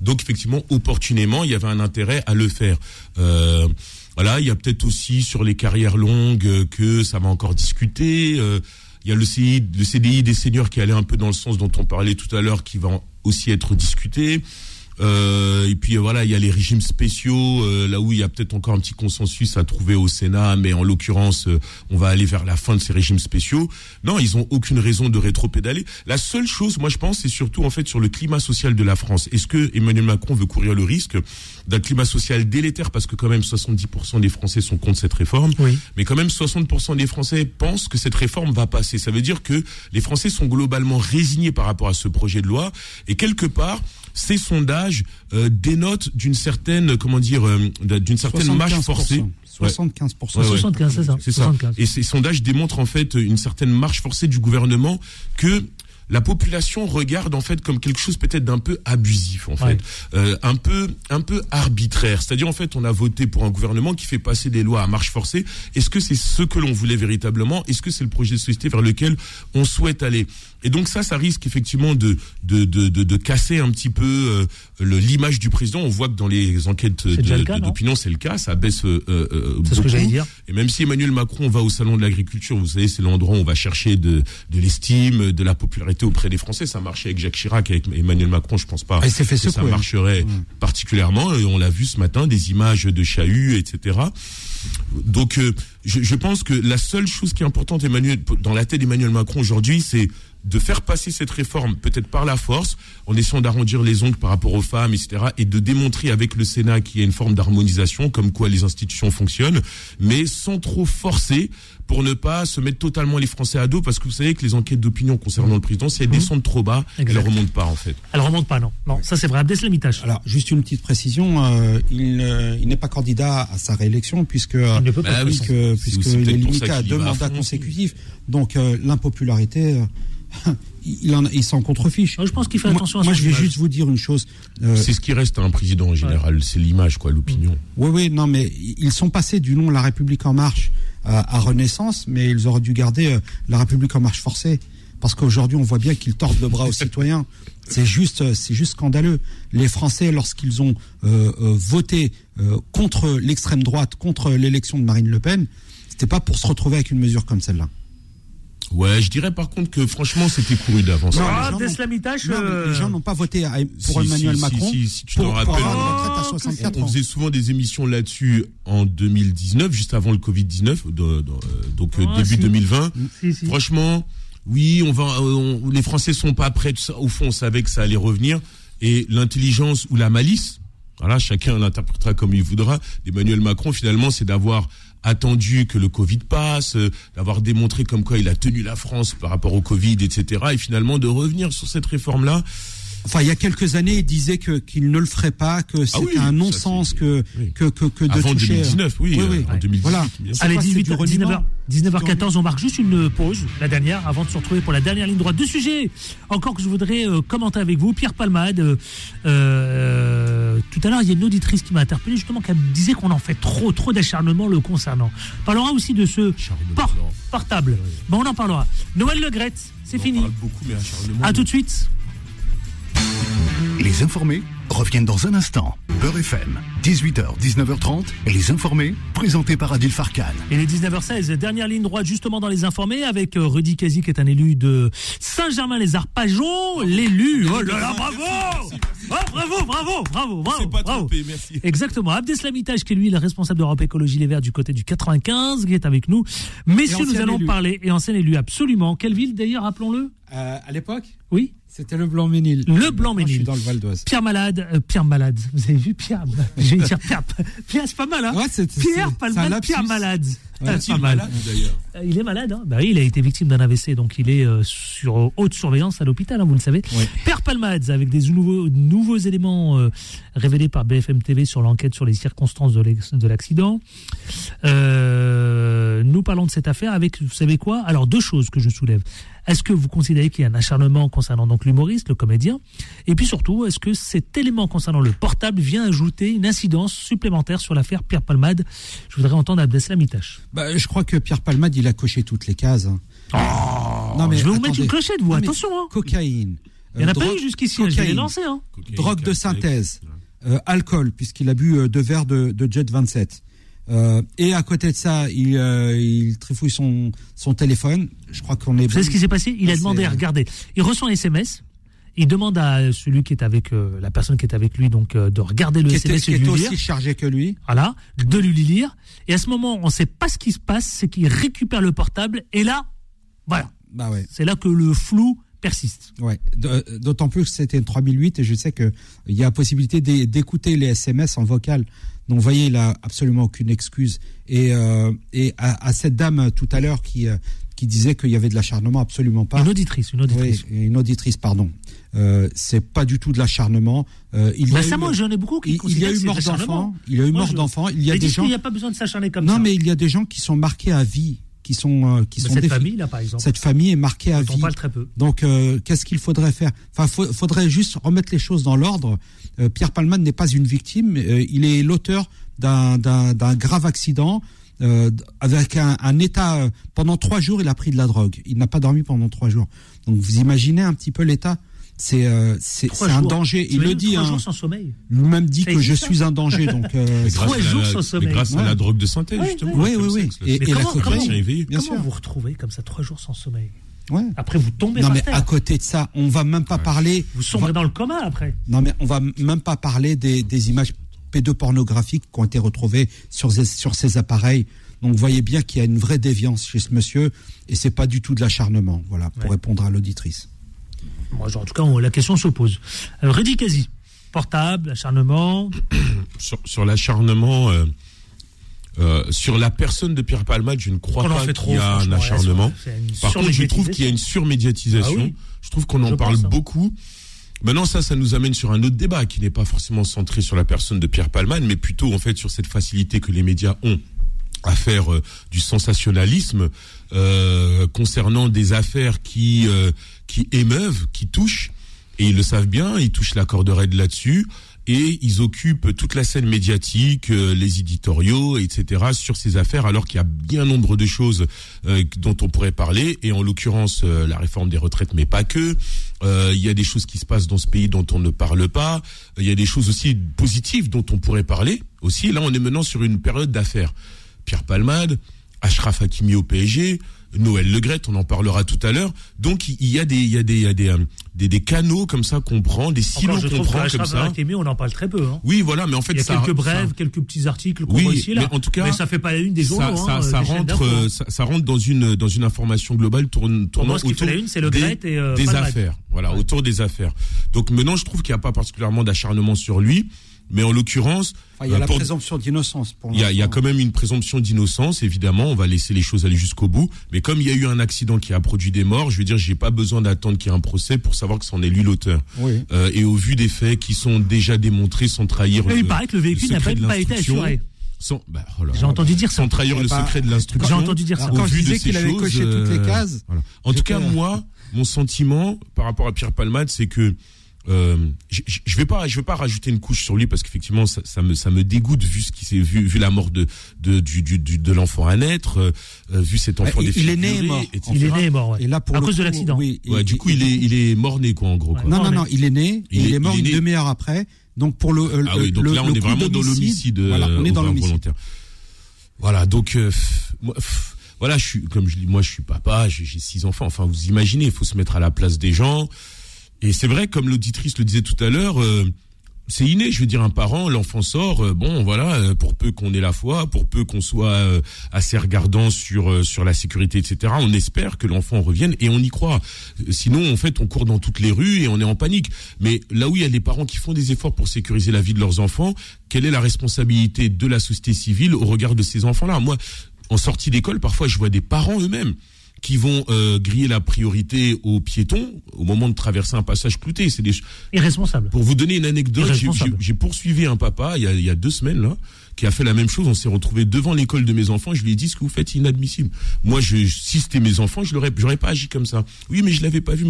Donc effectivement, opportunément, il y avait un intérêt à le faire. Euh, voilà, il y a peut-être aussi sur les carrières longues euh, que ça va encore discuter. Euh, il y a le CDI, le CDI des seniors qui allait un peu dans le sens dont on parlait tout à l'heure, qui va aussi être discuté. Euh, et puis euh, voilà, il y a les régimes spéciaux, euh, là où il y a peut-être encore un petit consensus à trouver au Sénat, mais en l'occurrence, euh, on va aller vers la fin de ces régimes spéciaux. Non, ils ont aucune raison de rétro-pédaler. La seule chose, moi je pense, c'est surtout en fait sur le climat social de la France. Est-ce que Emmanuel Macron veut courir le risque d'un climat social délétère? Parce que quand même 70% des Français sont contre cette réforme, mais quand même 60% des Français pensent que cette réforme va passer. Ça veut dire que les Français sont globalement résignés par rapport à ce projet de loi et quelque part ces sondages euh, dénotent d'une certaine, comment dire, euh, d'une certaine marche 75%. forcée. 75%. Ouais, ouais. 75, c'est ça. C'est ça. 75. Et ces sondages démontrent en fait une certaine marche forcée du gouvernement que la population regarde en fait comme quelque chose peut-être d'un peu abusif en fait, Ouais. Euh, un peu un peu arbitraire. C'est-à-dire en fait on a voté pour un gouvernement qui fait passer des lois à marche forcée. Est-ce que c'est ce que l'on voulait véritablement? Est-ce que c'est le projet de société vers lequel on souhaite aller? Et donc ça, ça risque effectivement de de de de, de casser un petit peu euh, le- l'image du président. On voit que dans les enquêtes d'opinion, c'est le cas. Ça baisse euh, euh, C'est ce que j'allais dire. Et même si Emmanuel Macron va au salon de l'agriculture, vous savez, c'est l'endroit où on va chercher de, de l'estime, de la popularité auprès des Français. Ça marchait avec Jacques Chirac, avec Emmanuel Macron, je pense pas Ah, fait que ça secouer, hein. marcherait particulièrement. Et on l'a vu ce matin, des images de chahut, etc. Donc, euh, je, je pense que la seule chose qui est importante, Emmanuel, dans la tête d'Emmanuel Macron aujourd'hui, c'est de faire passer cette réforme peut-être par la force, en essayant d'arrondir les ongles par rapport aux femmes, etc., et de démontrer avec le Sénat qu'il y a une forme d'harmonisation, comme quoi les institutions fonctionnent, mais sans trop forcer pour ne pas se mettre totalement les Français à dos, parce que vous savez que les enquêtes d'opinion concernant le président, si elles descendent trop bas, elles ne remontent pas en fait. Elle remonte pas, non. Non, ça c'est vrai. Abdeslamitage. Alors, juste une petite précision, euh, il, euh, il n'est pas candidat à sa réélection puisque Il ne peut pas. Bah oui, puisque, puisque est pour limité à deux mandats consécutifs. Donc euh, l'impopularité, euh, il, en, il s'en contrefiche. Je pense qu'il fait Moi- attention à Moi, je vais juste vous dire une chose. euh, C'est ce qui reste à un président en général, c'est l'image, quoi, l'opinion. oui, oui, non, mais ils sont passés du nom La République en marche à, à Renaissance, mais ils auraient dû garder euh, La République en marche forcée. parce qu'aujourd'hui on voit bien qu'ils tordent le bras aux citoyens. C'est juste, euh, c'est juste scandaleux. Les Français, lorsqu'ils ont euh, euh, voté euh, contre l'extrême droite, contre l'élection de Marine Le Pen, c'était pas pour se retrouver avec une mesure comme celle-là. Ouais, je dirais par contre que franchement, c'était couru d'avance. Non, Ah, les gens Deslamitage, euh, les gens n'ont pas voté pour Si, Emmanuel si, Macron si, si, si tu t'en rappelles. Oh, 64 On faisait souvent des émissions là-dessus en 2019, juste avant le Covid-19, de- de- euh, donc euh, Ah, début si. 2020. Si, si. Franchement, oui, on va, euh, on- les Français sont pas prêts. Au fond, on savait que ça allait revenir. Et l'intelligence ou la malice, voilà, chacun l'interprétera comme il voudra, d'Emmanuel Macron, finalement, c'est d'avoir attendu que le Covid passe, euh, d'avoir démontré comme quoi il a tenu la France par rapport au Covid, etc. Et finalement de revenir sur cette réforme-là. Enfin, il y a quelques années, il disait que qu'il ne le ferait pas, que c'était Ah oui, un non-sens, que, que que que de Avant toucher. 2019, oui, euh, en 2018, Voilà. bien sûr. C'est Allez, pas, c'est 18, du reniement. 19h, 19h14, on marque juste une pause, la dernière, avant de se retrouver pour la dernière ligne droite. Deux sujets encore que je voudrais euh, commenter avec vous. Pierre Palmade, euh, euh, tout à l'heure, il y a une auditrice qui m'a interpellé justement, qui disait qu'on en fait trop, trop d'acharnement le concernant. On parlera aussi de ce por- portable. Bon, on en parlera. Noël Le Graët, c'est fini. beaucoup, mais acharnement. À tout de suite. Les informés reviennent dans un instant. Beurre FM, 18h, 19h30. Et les informés, présentés par Adil Farkan. Il est 19h16, dernière ligne droite justement dans les informés avec euh, Rudy Kazi qui est un élu de Saint-Germain-les-Arpajons, l'élu. Oh là là, bravo Oh, bravo, bravo, bravo, bravo. pas bravo. trompé, merci. Exactement. Abdeslamitage qui est lui le responsable d'Europe Écologie Les Verts du côté du 95 qui est avec nous. Messieurs, Et nous allons élu. parler, et ancien élu absolument. Quelle ville d'ailleurs, rappelons-le? Euh, à l'époque, Oui c'était le Blanc-Ménil. Le Blanc-Ménil. Moi, Je suis dans le Val d'Oise. Pierre Malade, euh, Pierre Malade. Vous avez vu Pierre Je vais dire Pierre. Pierre, c'est pas mal, hein Ouais, c'est- Pierre lapsus. Pierre Malade. Ouais, Ah, Est-il pas mal. malade, d'ailleurs Euh, Il est malade, hein bah oui, il a été victime d'un AVC, donc il est euh, sur haute surveillance à l'hôpital, hein, vous le savez. Père Palmade, avec des nouveaux, nouveaux éléments euh, révélés par BFM TV sur l'enquête sur les circonstances de l'accident. Euh, nous parlons de cette affaire avec, vous savez quoi? Alors, deux choses que je soulève. Est-ce que vous considérez qu'il y a un acharnement concernant donc l'humoriste, le comédien? Et puis surtout, est-ce que cet élément concernant le portable vient ajouter une incidence supplémentaire sur l'affaire Pierre Palmade? Je voudrais entendre Abdeslam Itache. Bah, je crois que Pierre Palmade, il a coché toutes les cases. hein. non, je vais vous mettre une clochette, vous, Non, mais attention, hein. Cocaïne. Il n'y en a euh, pas eu jusqu'ici, hein, je vais cocaïne, lancer. Hein. Drogue de synthèse, euh, alcool, puisqu'il a bu euh, deux verres de, de Jet 27. Euh, et à côté de ça, il, euh, il trifouille son, son téléphone. Je crois qu'on est. Vous savez ce qui s'est passé? Il a demandé à regarder. Il reçoit un SMS. Il demande à celui qui est avec euh, la personne qui est avec lui donc euh, de regarder le qui était, SMS qui et de lui aussi lire. chargé que lui. Voilà, de lui lire. Et à ce moment, on ne sait pas ce qui se passe, c'est qu'il récupère le portable et là, voilà, Bah ouais. c'est là que le flou persiste. Ouais. Euh, D'autant plus que c'était une 3008 et je sais que il y a possibilité d'é- d'écouter les SMS en vocal. Donc, vous voyez, il a absolument aucune excuse. Et, euh, et à, à cette dame euh, tout à l'heure qui, euh, qui disait qu'il y avait de l'acharnement, absolument pas. Une auditrice, une auditrice. Oui, une auditrice, pardon. Euh, c'est pas du tout de l'acharnement. Euh, il y a ça, eu- moi, j'en ai beaucoup qui il, il y a eu mort de l'acharnement. d'enfants. Il y a eu Moi, mort je- d'enfants. Il y a Mais des gens. qu'il n'y a pas besoin de s'acharner comme non, ça. mais il y a des gens qui sont marqués à vie, qui sont euh, qui sont cette famille, là, par exemple. Cette famille est marquée à vie. parle très peu. Donc, euh, qu'est-ce qu'il faudrait faire? Enfin, faut- faudrait juste remettre les choses dans l'ordre. Euh, Pierre Palman n'est pas une victime. il est l'auteur d'un grave accident. avec un, un état pendant trois jours il a pris de la drogue il n'a pas dormi pendant trois jours donc vous imaginez un petit peu l'état c'est euh, c'est un danger il le dit Trois hein. jours sans sommeil. lui-même dit que je suis un danger donc euh, Trois à la- jours sans sommeil. grâce à la drogue de synthèse, Ouais, justement. Oui, oui, oui. Et- la comment, cocaïne, comment, éveillé. bien comment sûr. vous retrouvez comme ça trois jours sans sommeil ouais. Après, vous tombez non par mais terre. à côté de ça on va même pas parler Vous sombrez dans le coma après. Non, mais on va même pas parler des, des images pédopornographiques qui ont été retrouvées sur, ces- sur ces appareils. Donc, vous voyez bien qu'il y a une vraie déviance chez ce monsieur, et c'est pas du tout de l'acharnement. Voilà, pour répondre à l'auditrice. Moi, en tout cas, on- la question se pose. Alors, Reddy Kazi, portable, acharnement. sur, sur l'acharnement, euh, euh, sur la personne de Pierre Palmade, je ne crois On en pas fait qu'il y a un acharnement. ouais, Par contre, je trouve qu'il y a une surmédiatisation. Ah oui. Je trouve qu'on en Je parle hein. beaucoup. Maintenant, ça, ça nous amène sur un autre débat qui n'est pas forcément centré sur la personne de Pierre Palmade, mais plutôt en fait sur cette facilité que les médias ont à faire euh, du sensationnalisme euh, concernant des affaires qui euh, qui émeuvent, qui touchent, et ils le savent bien, ils touchent la corde raide là-dessus. et ils occupent toute la scène médiatique, les éditoriaux, etc. sur ces affaires, alors qu'il y a bien nombre de choses euh, dont on pourrait parler, et en l'occurrence euh, la réforme des retraites, mais pas que. Il y a des choses qui se passent dans ce pays dont on ne parle pas. Il y a des choses aussi positives dont on pourrait parler aussi. Là, on est maintenant sur une période d'affaires. Pierre Palmade, Ashraf Hakimi au PSG, Noël Legrette, on en parlera tout à l'heure. Donc il y a des il y a des il y a des, euh, des, des canaux comme ça qu'on prend, des silos qu'on prend comme ça. Hakimi, on en parle très peu. hein. Oui, voilà, mais en fait Il y a ça quelques brèves, ça- quelques petits articles qu'on oui, voit ici là. mais en tout cas, mais ça fait pas la une des journaux. ça, hein, ça, des rentre, euh, ça, rentre dans une dans une information globale tourne, tournant ce qui fait autour la une, c'est Le des, et, euh, des affaires. Voilà, autour des affaires. Donc maintenant, je trouve qu'il n'y a pas particulièrement d'acharnement sur lui, mais en l'occurrence, Enfin, il y a euh, la pour- présomption d'innocence pour il y, a, il y a l'instant. quand même une présomption d'innocence, évidemment. On va laisser les choses aller jusqu'au bout. Mais comme il y a eu un accident qui a produit des morts, je veux dire, j'ai pas besoin d'attendre qu'il y ait un procès pour savoir que c'en est lui l'auteur. Oui. Euh, et au vu des faits qui sont déjà démontrés, sans trahir. Mais il paraît que le véhicule n'a pas- été assuré. Sans, bah, oh là J'ai entendu dire ça. Sans trahir le Eh ben, secret de l'instruction. J'ai entendu dire ça. Quand je disais qu'il avait choses, coché toutes les euh, cases, voilà. En tout cas, euh, moi, mon sentiment par rapport à Pierre Palmade, c'est que euh, je, je- je vais pas, je vais pas rajouter une couche sur lui parce qu'effectivement, ça, ça me, ça me dégoûte vu ce qui s'est vu, vu la mort de de du, du, du- de l'enfant à naître, euh, euh, vu cet enfant il, il est né et mort. etc. Il est né et mort, ouais. Et là, pour À le cause de l'accident. Oui, Ouais, il- du coup, il est, il est mort né quoi, en gros. Quoi. Non, non, non, il est né. Il est- est mort il est une demi-heure après. Donc pour le, euh, Ah oui, donc le- là, on le est coup vraiment dans l'homicide. Voilà, on est dans l'homicide. volontaire. Voilà, donc euh, pff, moi, pff, voilà, je suis comme je dis, moi, je suis papa, j'ai six enfants. Enfin, vous imaginez, il faut se mettre à la place des gens. Et c'est vrai, comme l'auditrice le disait tout à l'heure. euh, c'est inné, je veux dire, un parent, l'enfant sort, euh, bon, voilà, euh, pour peu qu'on ait la foi, pour peu qu'on soit euh, assez regardant sur euh, sur la sécurité, etc. On espère que l'enfant revienne et on y croit. Sinon, en fait, on court dans toutes les rues et on est en panique. Mais là où il y a des parents qui font des efforts pour sécuriser la vie de leurs enfants, quelle est la responsabilité de la société civile au regard de ces enfants-là? Moi, en sortie d'école, parfois, je vois des parents eux-mêmes qui vont euh, griller la priorité aux piétons au moment de traverser un passage clouté. C'est des Irresponsable. pour vous donner une anecdote, j'ai- poursuivi un papa il y, a, il y a deux semaines là, qui a fait la même chose. On s'est retrouvé devant l'école de mes enfants. Je lui ai dit ce que vous faites est inadmissible. Moi, je, si c'était mes enfants, je l'aurais, j'aurais pas agi comme ça. Oui, mais je l'avais pas vu.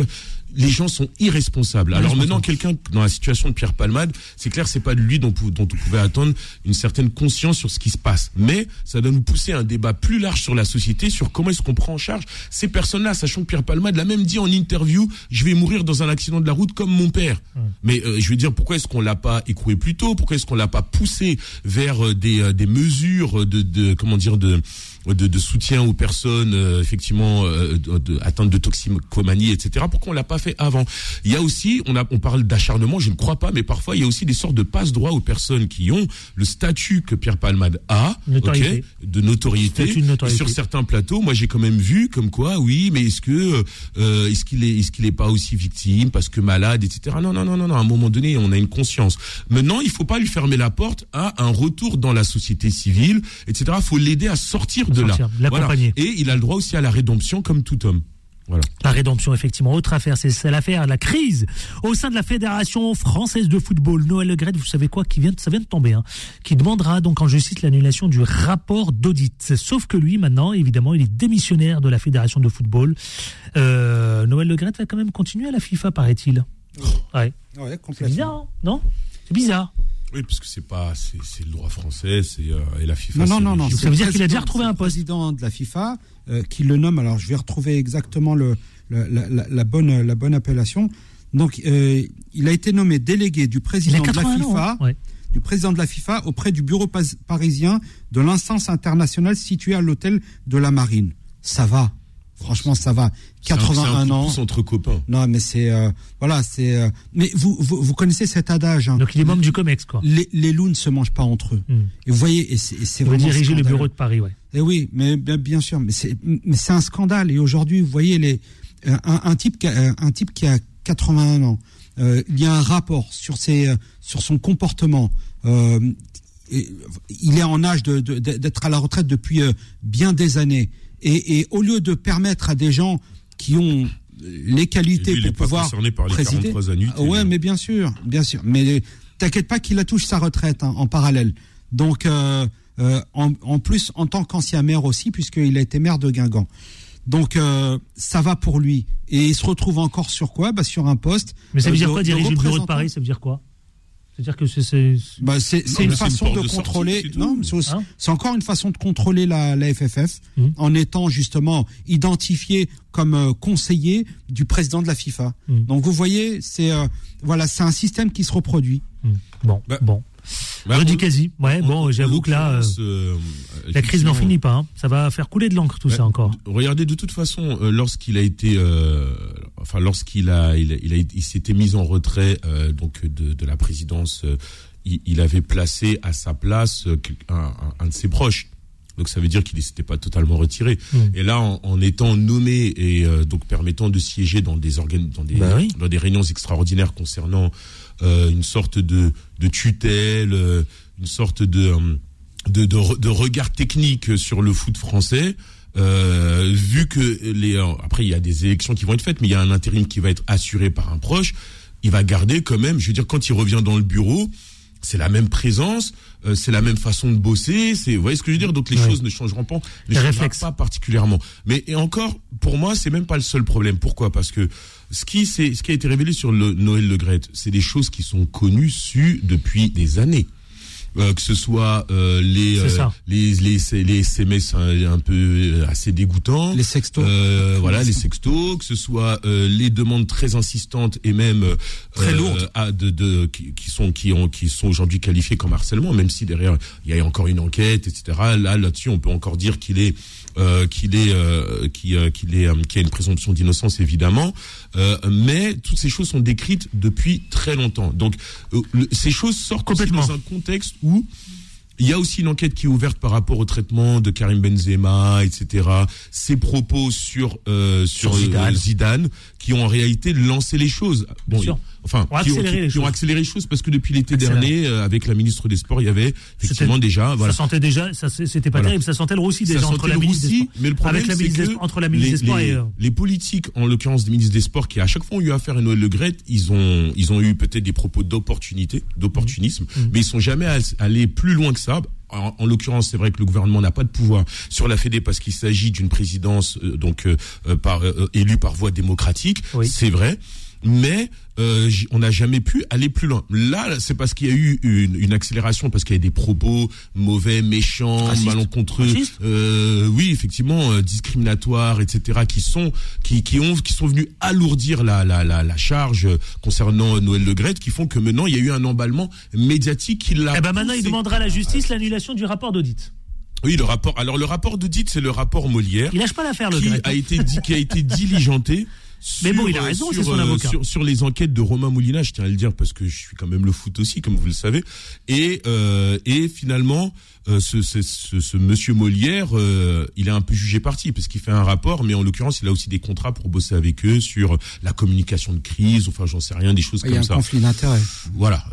Les gens sont irresponsables. Alors maintenant, quelqu'un dans la situation de Pierre Palmade, c'est clair, c'est pas de lui dont, on pouvait attendre une certaine conscience sur ce qui se passe. Mais ça doit nous pousser à un débat plus large sur la société, sur comment est-ce qu'on prend en charge ces personnes-là, sachant que Pierre Palmade l'a même dit en interview, je vais mourir dans un accident de la route comme mon père. Mais euh, je veux dire, pourquoi est-ce qu'on l'a pas écroué plus tôt? Pourquoi est-ce qu'on l'a pas poussé vers euh, des, euh, des mesures de, de comment dire de de, de soutien aux personnes euh, effectivement euh, de, de- atteintes de toxicomanie, etc. Pourquoi on l'a pas fait avant? Il y a aussi, on, a, on parle d'acharnement, je ne crois pas, mais parfois il y a aussi des sortes de passe-droit aux personnes qui ont le statut que Pierre Palmade a, Notoriété. ok, de notoriété, de notoriété. et sur certains plateaux, moi j'ai quand même vu comme quoi, oui, mais est-ce que euh, est-ce qu'il est est-ce qu'il est pas aussi victime parce que malade, etc. Non, non, non, non, non. À un moment donné, on a une conscience. Maintenant, il faut pas lui fermer la porte à un retour dans la société civile, etc. Il faut l'aider à sortir de Sortir, là. l'accompagner. Et il a le droit aussi à la rédemption comme tout homme. Voilà. La rédemption, effectivement. Autre affaire, c'est c'est l'affaire de la crise au sein de la Fédération française de football. Noël Le Graët, vous savez quoi, qui vient, de- ça vient de tomber, hein, qui demandera donc en justice l'annulation du rapport d'audit. Sauf que lui, maintenant, évidemment, il est démissionnaire de la Fédération de football. Euh, Noël Le Graët va quand même continuer à la FIFA, paraît-il. Ouais. Ouais, C'est bizarre, hein, non? C'est bizarre. Oui, parce que c'est pas c'est c'est le droit français, c'est euh, et la FIFA. Non, non, non, non. régime. c'est le président- c'est le président de la FIFA euh, qui le nomme. Alors, je vais retrouver exactement le, le- la, la- la bonne, la bonne appellation. Donc, euh, il a été nommé délégué du président de la 81 ans, FIFA, hein, ouais. du président de la FIFA auprès du bureau pas- parisien de l'instance internationale située à l'hôtel de la Marine. Ça va. Franchement, ça va. C'est un- c'est un 81 coup de ans. entre copains. Non, mais c'est euh, voilà, c'est. euh, mais vous, vous vous connaissez cet adage. hein. Donc il est membre du Comex, quoi. Les, les loups ne se mangent pas entre eux. Et vous voyez, et c'est et vraiment diriger le bureau de Paris, ouais. Eh oui, mais bien, bien sûr, mais c'est mais c'est un scandale. Et aujourd'hui, vous voyez les euh, un, un type qui a, un type qui a 81 ans. euh, il y a un rapport sur ses sur son comportement. euh, et, il est en âge de- de- d'être à la retraite depuis euh, bien des années. Et, et au lieu de permettre à des gens qui ont les qualités lui, pour pouvoir concerné par les présider, 43 annuités, Ah ouais, là. mais bien sûr, bien sûr. Mais t'inquiète pas qu'il a touché sa retraite hein, en parallèle. Donc, euh, euh, en, en plus, en tant qu'ancien maire aussi, puisqu'il a été maire de Guingamp. Donc, euh, ça va pour lui. Et il se retrouve encore sur quoi? Bah, Sur un poste. Mais ça veut euh, dire de- quoi de diriger le bureau de. Paris? Ça veut dire quoi? C'est-à-dire que c'est. C'est Bah, c'est une façon de de sortie, contrôler. non, mais c'est aussi- Hein c'est encore une façon de contrôler la, la FFF Mmh. en étant justement identifié comme euh, conseiller du président de la FIFA. Mmh. Donc vous voyez, c'est euh, voilà, c'est un système qui se reproduit. Bon, Bah, bon. Bah, Rudy Kazi. Ouais, en- bon, j'avoue que là, euh, euh, la crise n'en finit pas. hein. Ça va faire couler de l'encre tout ça encore. Regardez, de toute façon, euh, lorsqu'il a été, euh, enfin, lorsqu'il a, il, il, il s'était mis en retrait euh, donc de, de la présidence, il, avait placé à sa place un, un- un de ses proches. Donc ça veut dire qu'il ne s'était pas totalement retiré. Mm. Et là, en, en étant nommé et euh, donc permettant de siéger dans des organes, dans des, Bah oui. dans des réunions extraordinaires concernant euh, une sorte de, de tutelle, euh, une sorte de, euh, de, de, de regard technique sur le foot français. Euh, vu que les après il y a des élections qui vont être faites, mais il y a un intérim qui va être assuré par un proche, il va garder quand même. Je veux dire, quand il revient dans le bureau, c'est la même présence, euh, c'est la même façon de bosser. C'est, vous voyez ce que je veux dire? Donc les choses ne changeront pas, ne changeront pas particulièrement. Mais et encore, pour moi, c'est même pas le seul problème. Pourquoi? Parce que ce qui, ce qui a été révélé sur le Noël Le Graët, c'est des choses qui sont connues, sues depuis des années. Euh, que ce soit euh, les, euh, ça. les les les SMS un, un peu euh, assez dégoûtants, Les sextos. euh, voilà, les sextos, que ce soit euh, les demandes très insistantes et même euh, Très euh, lourdes. à de, de qui, qui sont qui ont qui sont aujourd'hui qualifiées comme harcèlement, même si derrière il y a encore une enquête, etc. Là là-dessus, on peut encore dire qu'il est euh, qu'il est euh, qui euh, qu'il est euh, qu'il y a une présomption d'innocence évidemment, Euh, mais toutes ces choses sont décrites depuis très longtemps. Donc euh, le- ces choses sortent Complètement. dans un contexte où il y a aussi une enquête qui est ouverte par rapport au traitement de Karim Benzema, etc. Ses propos sur euh, sur Sur Zidane. euh, Zidane, qui ont en réalité lancé les choses. Bien sûr. Enfin, Ont qui, ont, accéléré qui- les qui ont choses. accéléré les choses parce que depuis l'été dernier, euh, avec la ministre des Sports, il y avait effectivement déjà, voilà. Ça sentait déjà, ça c'était pas Voilà. terrible, ça sentait le roussi Ça déjà entre la le ministre des roussi, Sports. mais le problème, la c'est que entre la ministre les, des Sports les- et. euh, les politiques, en l'occurrence des ministres des Sports, qui à chaque fois ont eu affaire à Noël Le Graët, ils ont, ils ont eu peut-être des propos d'opportunité, d'opportunisme, Mmh. mais ils sont jamais all- allés plus loin que ça. En, en l'occurrence, c'est vrai que le gouvernement n'a pas de pouvoir sur la Fédé parce qu'il s'agit d'une présidence euh, donc euh, euh, par euh, élue par voie démocratique. Oui. C'est vrai. Mais euh, on n'a jamais pu aller plus loin. Là, c'est parce qu'il y a eu une, une accélération, parce qu'il y a des propos mauvais, méchants, Racistes. malencontreux, euh, oui, effectivement, euh, discriminatoires, etc., qui sont qui qui ont qui sont venus alourdir la la la, la charge concernant Noël Le Graët, qui font que maintenant il y a eu un emballement médiatique qui l'a. Eh ben maintenant, il demandera à la justice l'annulation du rapport d'audit. Oui, le rapport. Alors le rapport d'audit, c'est le rapport Molière Il lâche pas l'affaire, le qui a été dit, qui a été diligenté. Mais bon, il a raison, euh, c'est son euh, avocat. Sur, sur les enquêtes de Romain Moulina, je tiens à le dire parce que je suis quand même le foot aussi, comme vous le savez. Et euh, et finalement, euh, ce, ce, ce, ce monsieur Molière, euh, il est un peu jugé parti parce qu'il fait un rapport, mais en l'occurrence, il a aussi des contrats pour bosser avec eux sur la communication de crise. Enfin, j'en sais rien, des choses Il y a comme un ça. conflit d'intérêts. Voilà.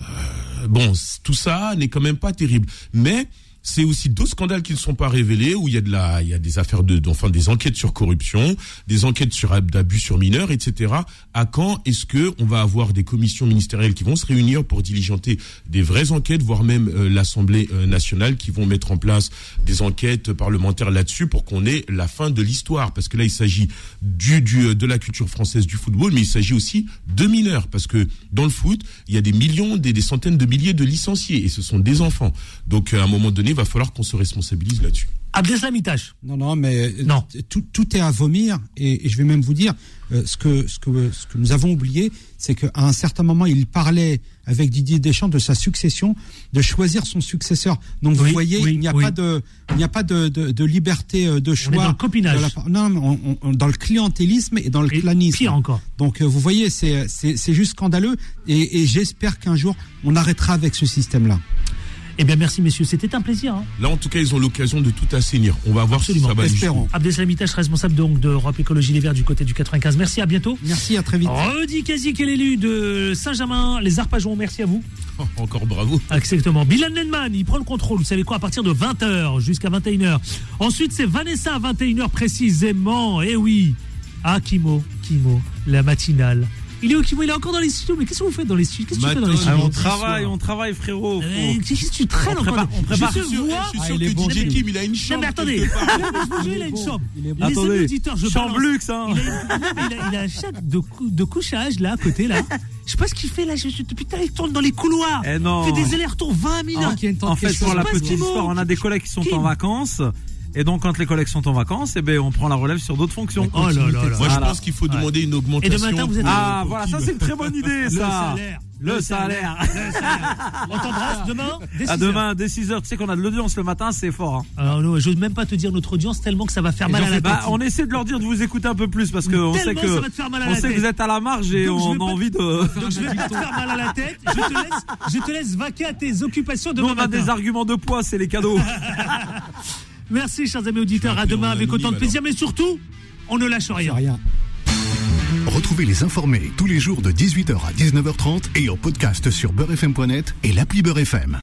Euh, bon, tout ça n'est quand même pas terrible. Mais c'est aussi d'autres scandales qui ne sont pas révélés, où il y a de la, il y a des affaires de, enfin des enquêtes sur corruption, des enquêtes sur ab- d'abus sur mineurs, etc. À quand est-ce que on va avoir des commissions ministérielles qui vont se réunir pour diligenter des vraies enquêtes, voire même euh, l'Assemblée euh, nationale qui vont mettre en place des enquêtes parlementaires là-dessus pour qu'on ait la fin de l'histoire, parce que là il s'agit du, du de la culture française du football, mais il s'agit aussi de mineurs, parce que dans le foot il y a des millions, des, des centaines de milliers de licenciés et ce sont des enfants. Donc à un moment donné, il va falloir qu'on se responsabilise là-dessus. Abdeslam Itache. Non, non, mais euh, Non. Tout, tout est à vomir et, et je vais même vous dire euh, ce que ce que ce que nous avons oublié, c'est qu'à un certain moment, il parlait avec Didier Deschamps de sa succession, de choisir son successeur. Donc vous voyez, oui, il n'y a oui. pas de il n'y a pas de, de, de liberté euh, de choix. dans le copinage. de la part- non, on- on- dans le clientélisme et dans le Et clanisme. pire encore. Donc euh, vous voyez, c'est c'est c'est juste scandaleux et, et j'espère qu'un jour on arrêtera avec ce système-là. Eh bien, merci, messieurs. C'était un plaisir. hein. Là, en tout cas, ils ont l'occasion de tout assainir. On va voir Absolument. si ça va Espérons. responsable donc d'Europe Écologie Les Verts du côté du 95. Merci, à bientôt. Merci, à très vite. Rudy Kazi, qui est l'élu de Saint-Germain, les Arpajons. Merci à vous. Encore bravo. Exactement. Bilal Nenman, il prend le contrôle, vous savez quoi, à partir de 20h jusqu'à 21h. Ensuite, c'est Vanessa à 21h précisément. Eh oui. Ah, Kimo, Kimo, la matinale Il est où Kimo Il est encore dans les studios. Mais qu'est-ce que vous faites dans les studios? Qu'est-ce que tu fais dans les Ah, studios? on travaille, on travaille, frérot. Euh, Qu'est-ce que tu traînes On prépare- encore on prépare. Je Je suis sûr- Ah, que bon, DJ Kim, il a une chambre mais attendez, jure, il a une chambre. Attendez, chambre luxe, hein. Il a, un sac de, cou- de couchage là à côté là. Je sais pas ce qu'il fait là. Je, je- l'heure, il tourne dans les couloirs. Eh non. Il fait des allers-retours 20 minutes. En fait, pour la petite histoire, on a des collègues qui sont Kim. en vacances. Et donc, quand les collègues sont en vacances, eh ben, on prend la relève sur d'autres fonctions. Oh là là là. Moi, je pense qu'il faut demander une augmentation. Et demain matin, vous êtes- Ah, pour voilà, ça le- c'est une très bonne idée, Le ça. salaire. Le salaire. On t'embrasse demain. dès À 6 demain, dès 6h, tu sais qu'on a de l'audience le matin, c'est fort. hein. Alors, non, je veux même pas te dire notre audience tellement que ça va faire Et mal à la tête. bah, on essaie de leur dire de vous écouter un peu plus parce qu'on sait que, ça va te faire mal à on la sait que vous êtes à la marge et Donc, on a pas- envie de. Donc je vais pas te faire mal à la tête. Je te laisse, je te laisse vaquer à tes occupations Nous, demain on a matin. des arguments de poids, c'est les cadeaux. Merci, chers amis auditeurs. À demain avec autant de plaisir, mais surtout, on ne lâche rien. Retrouvez les informés tous les jours de 18h à 19h30 et en podcast sur beurrefm.net et l'appli Beurrefm.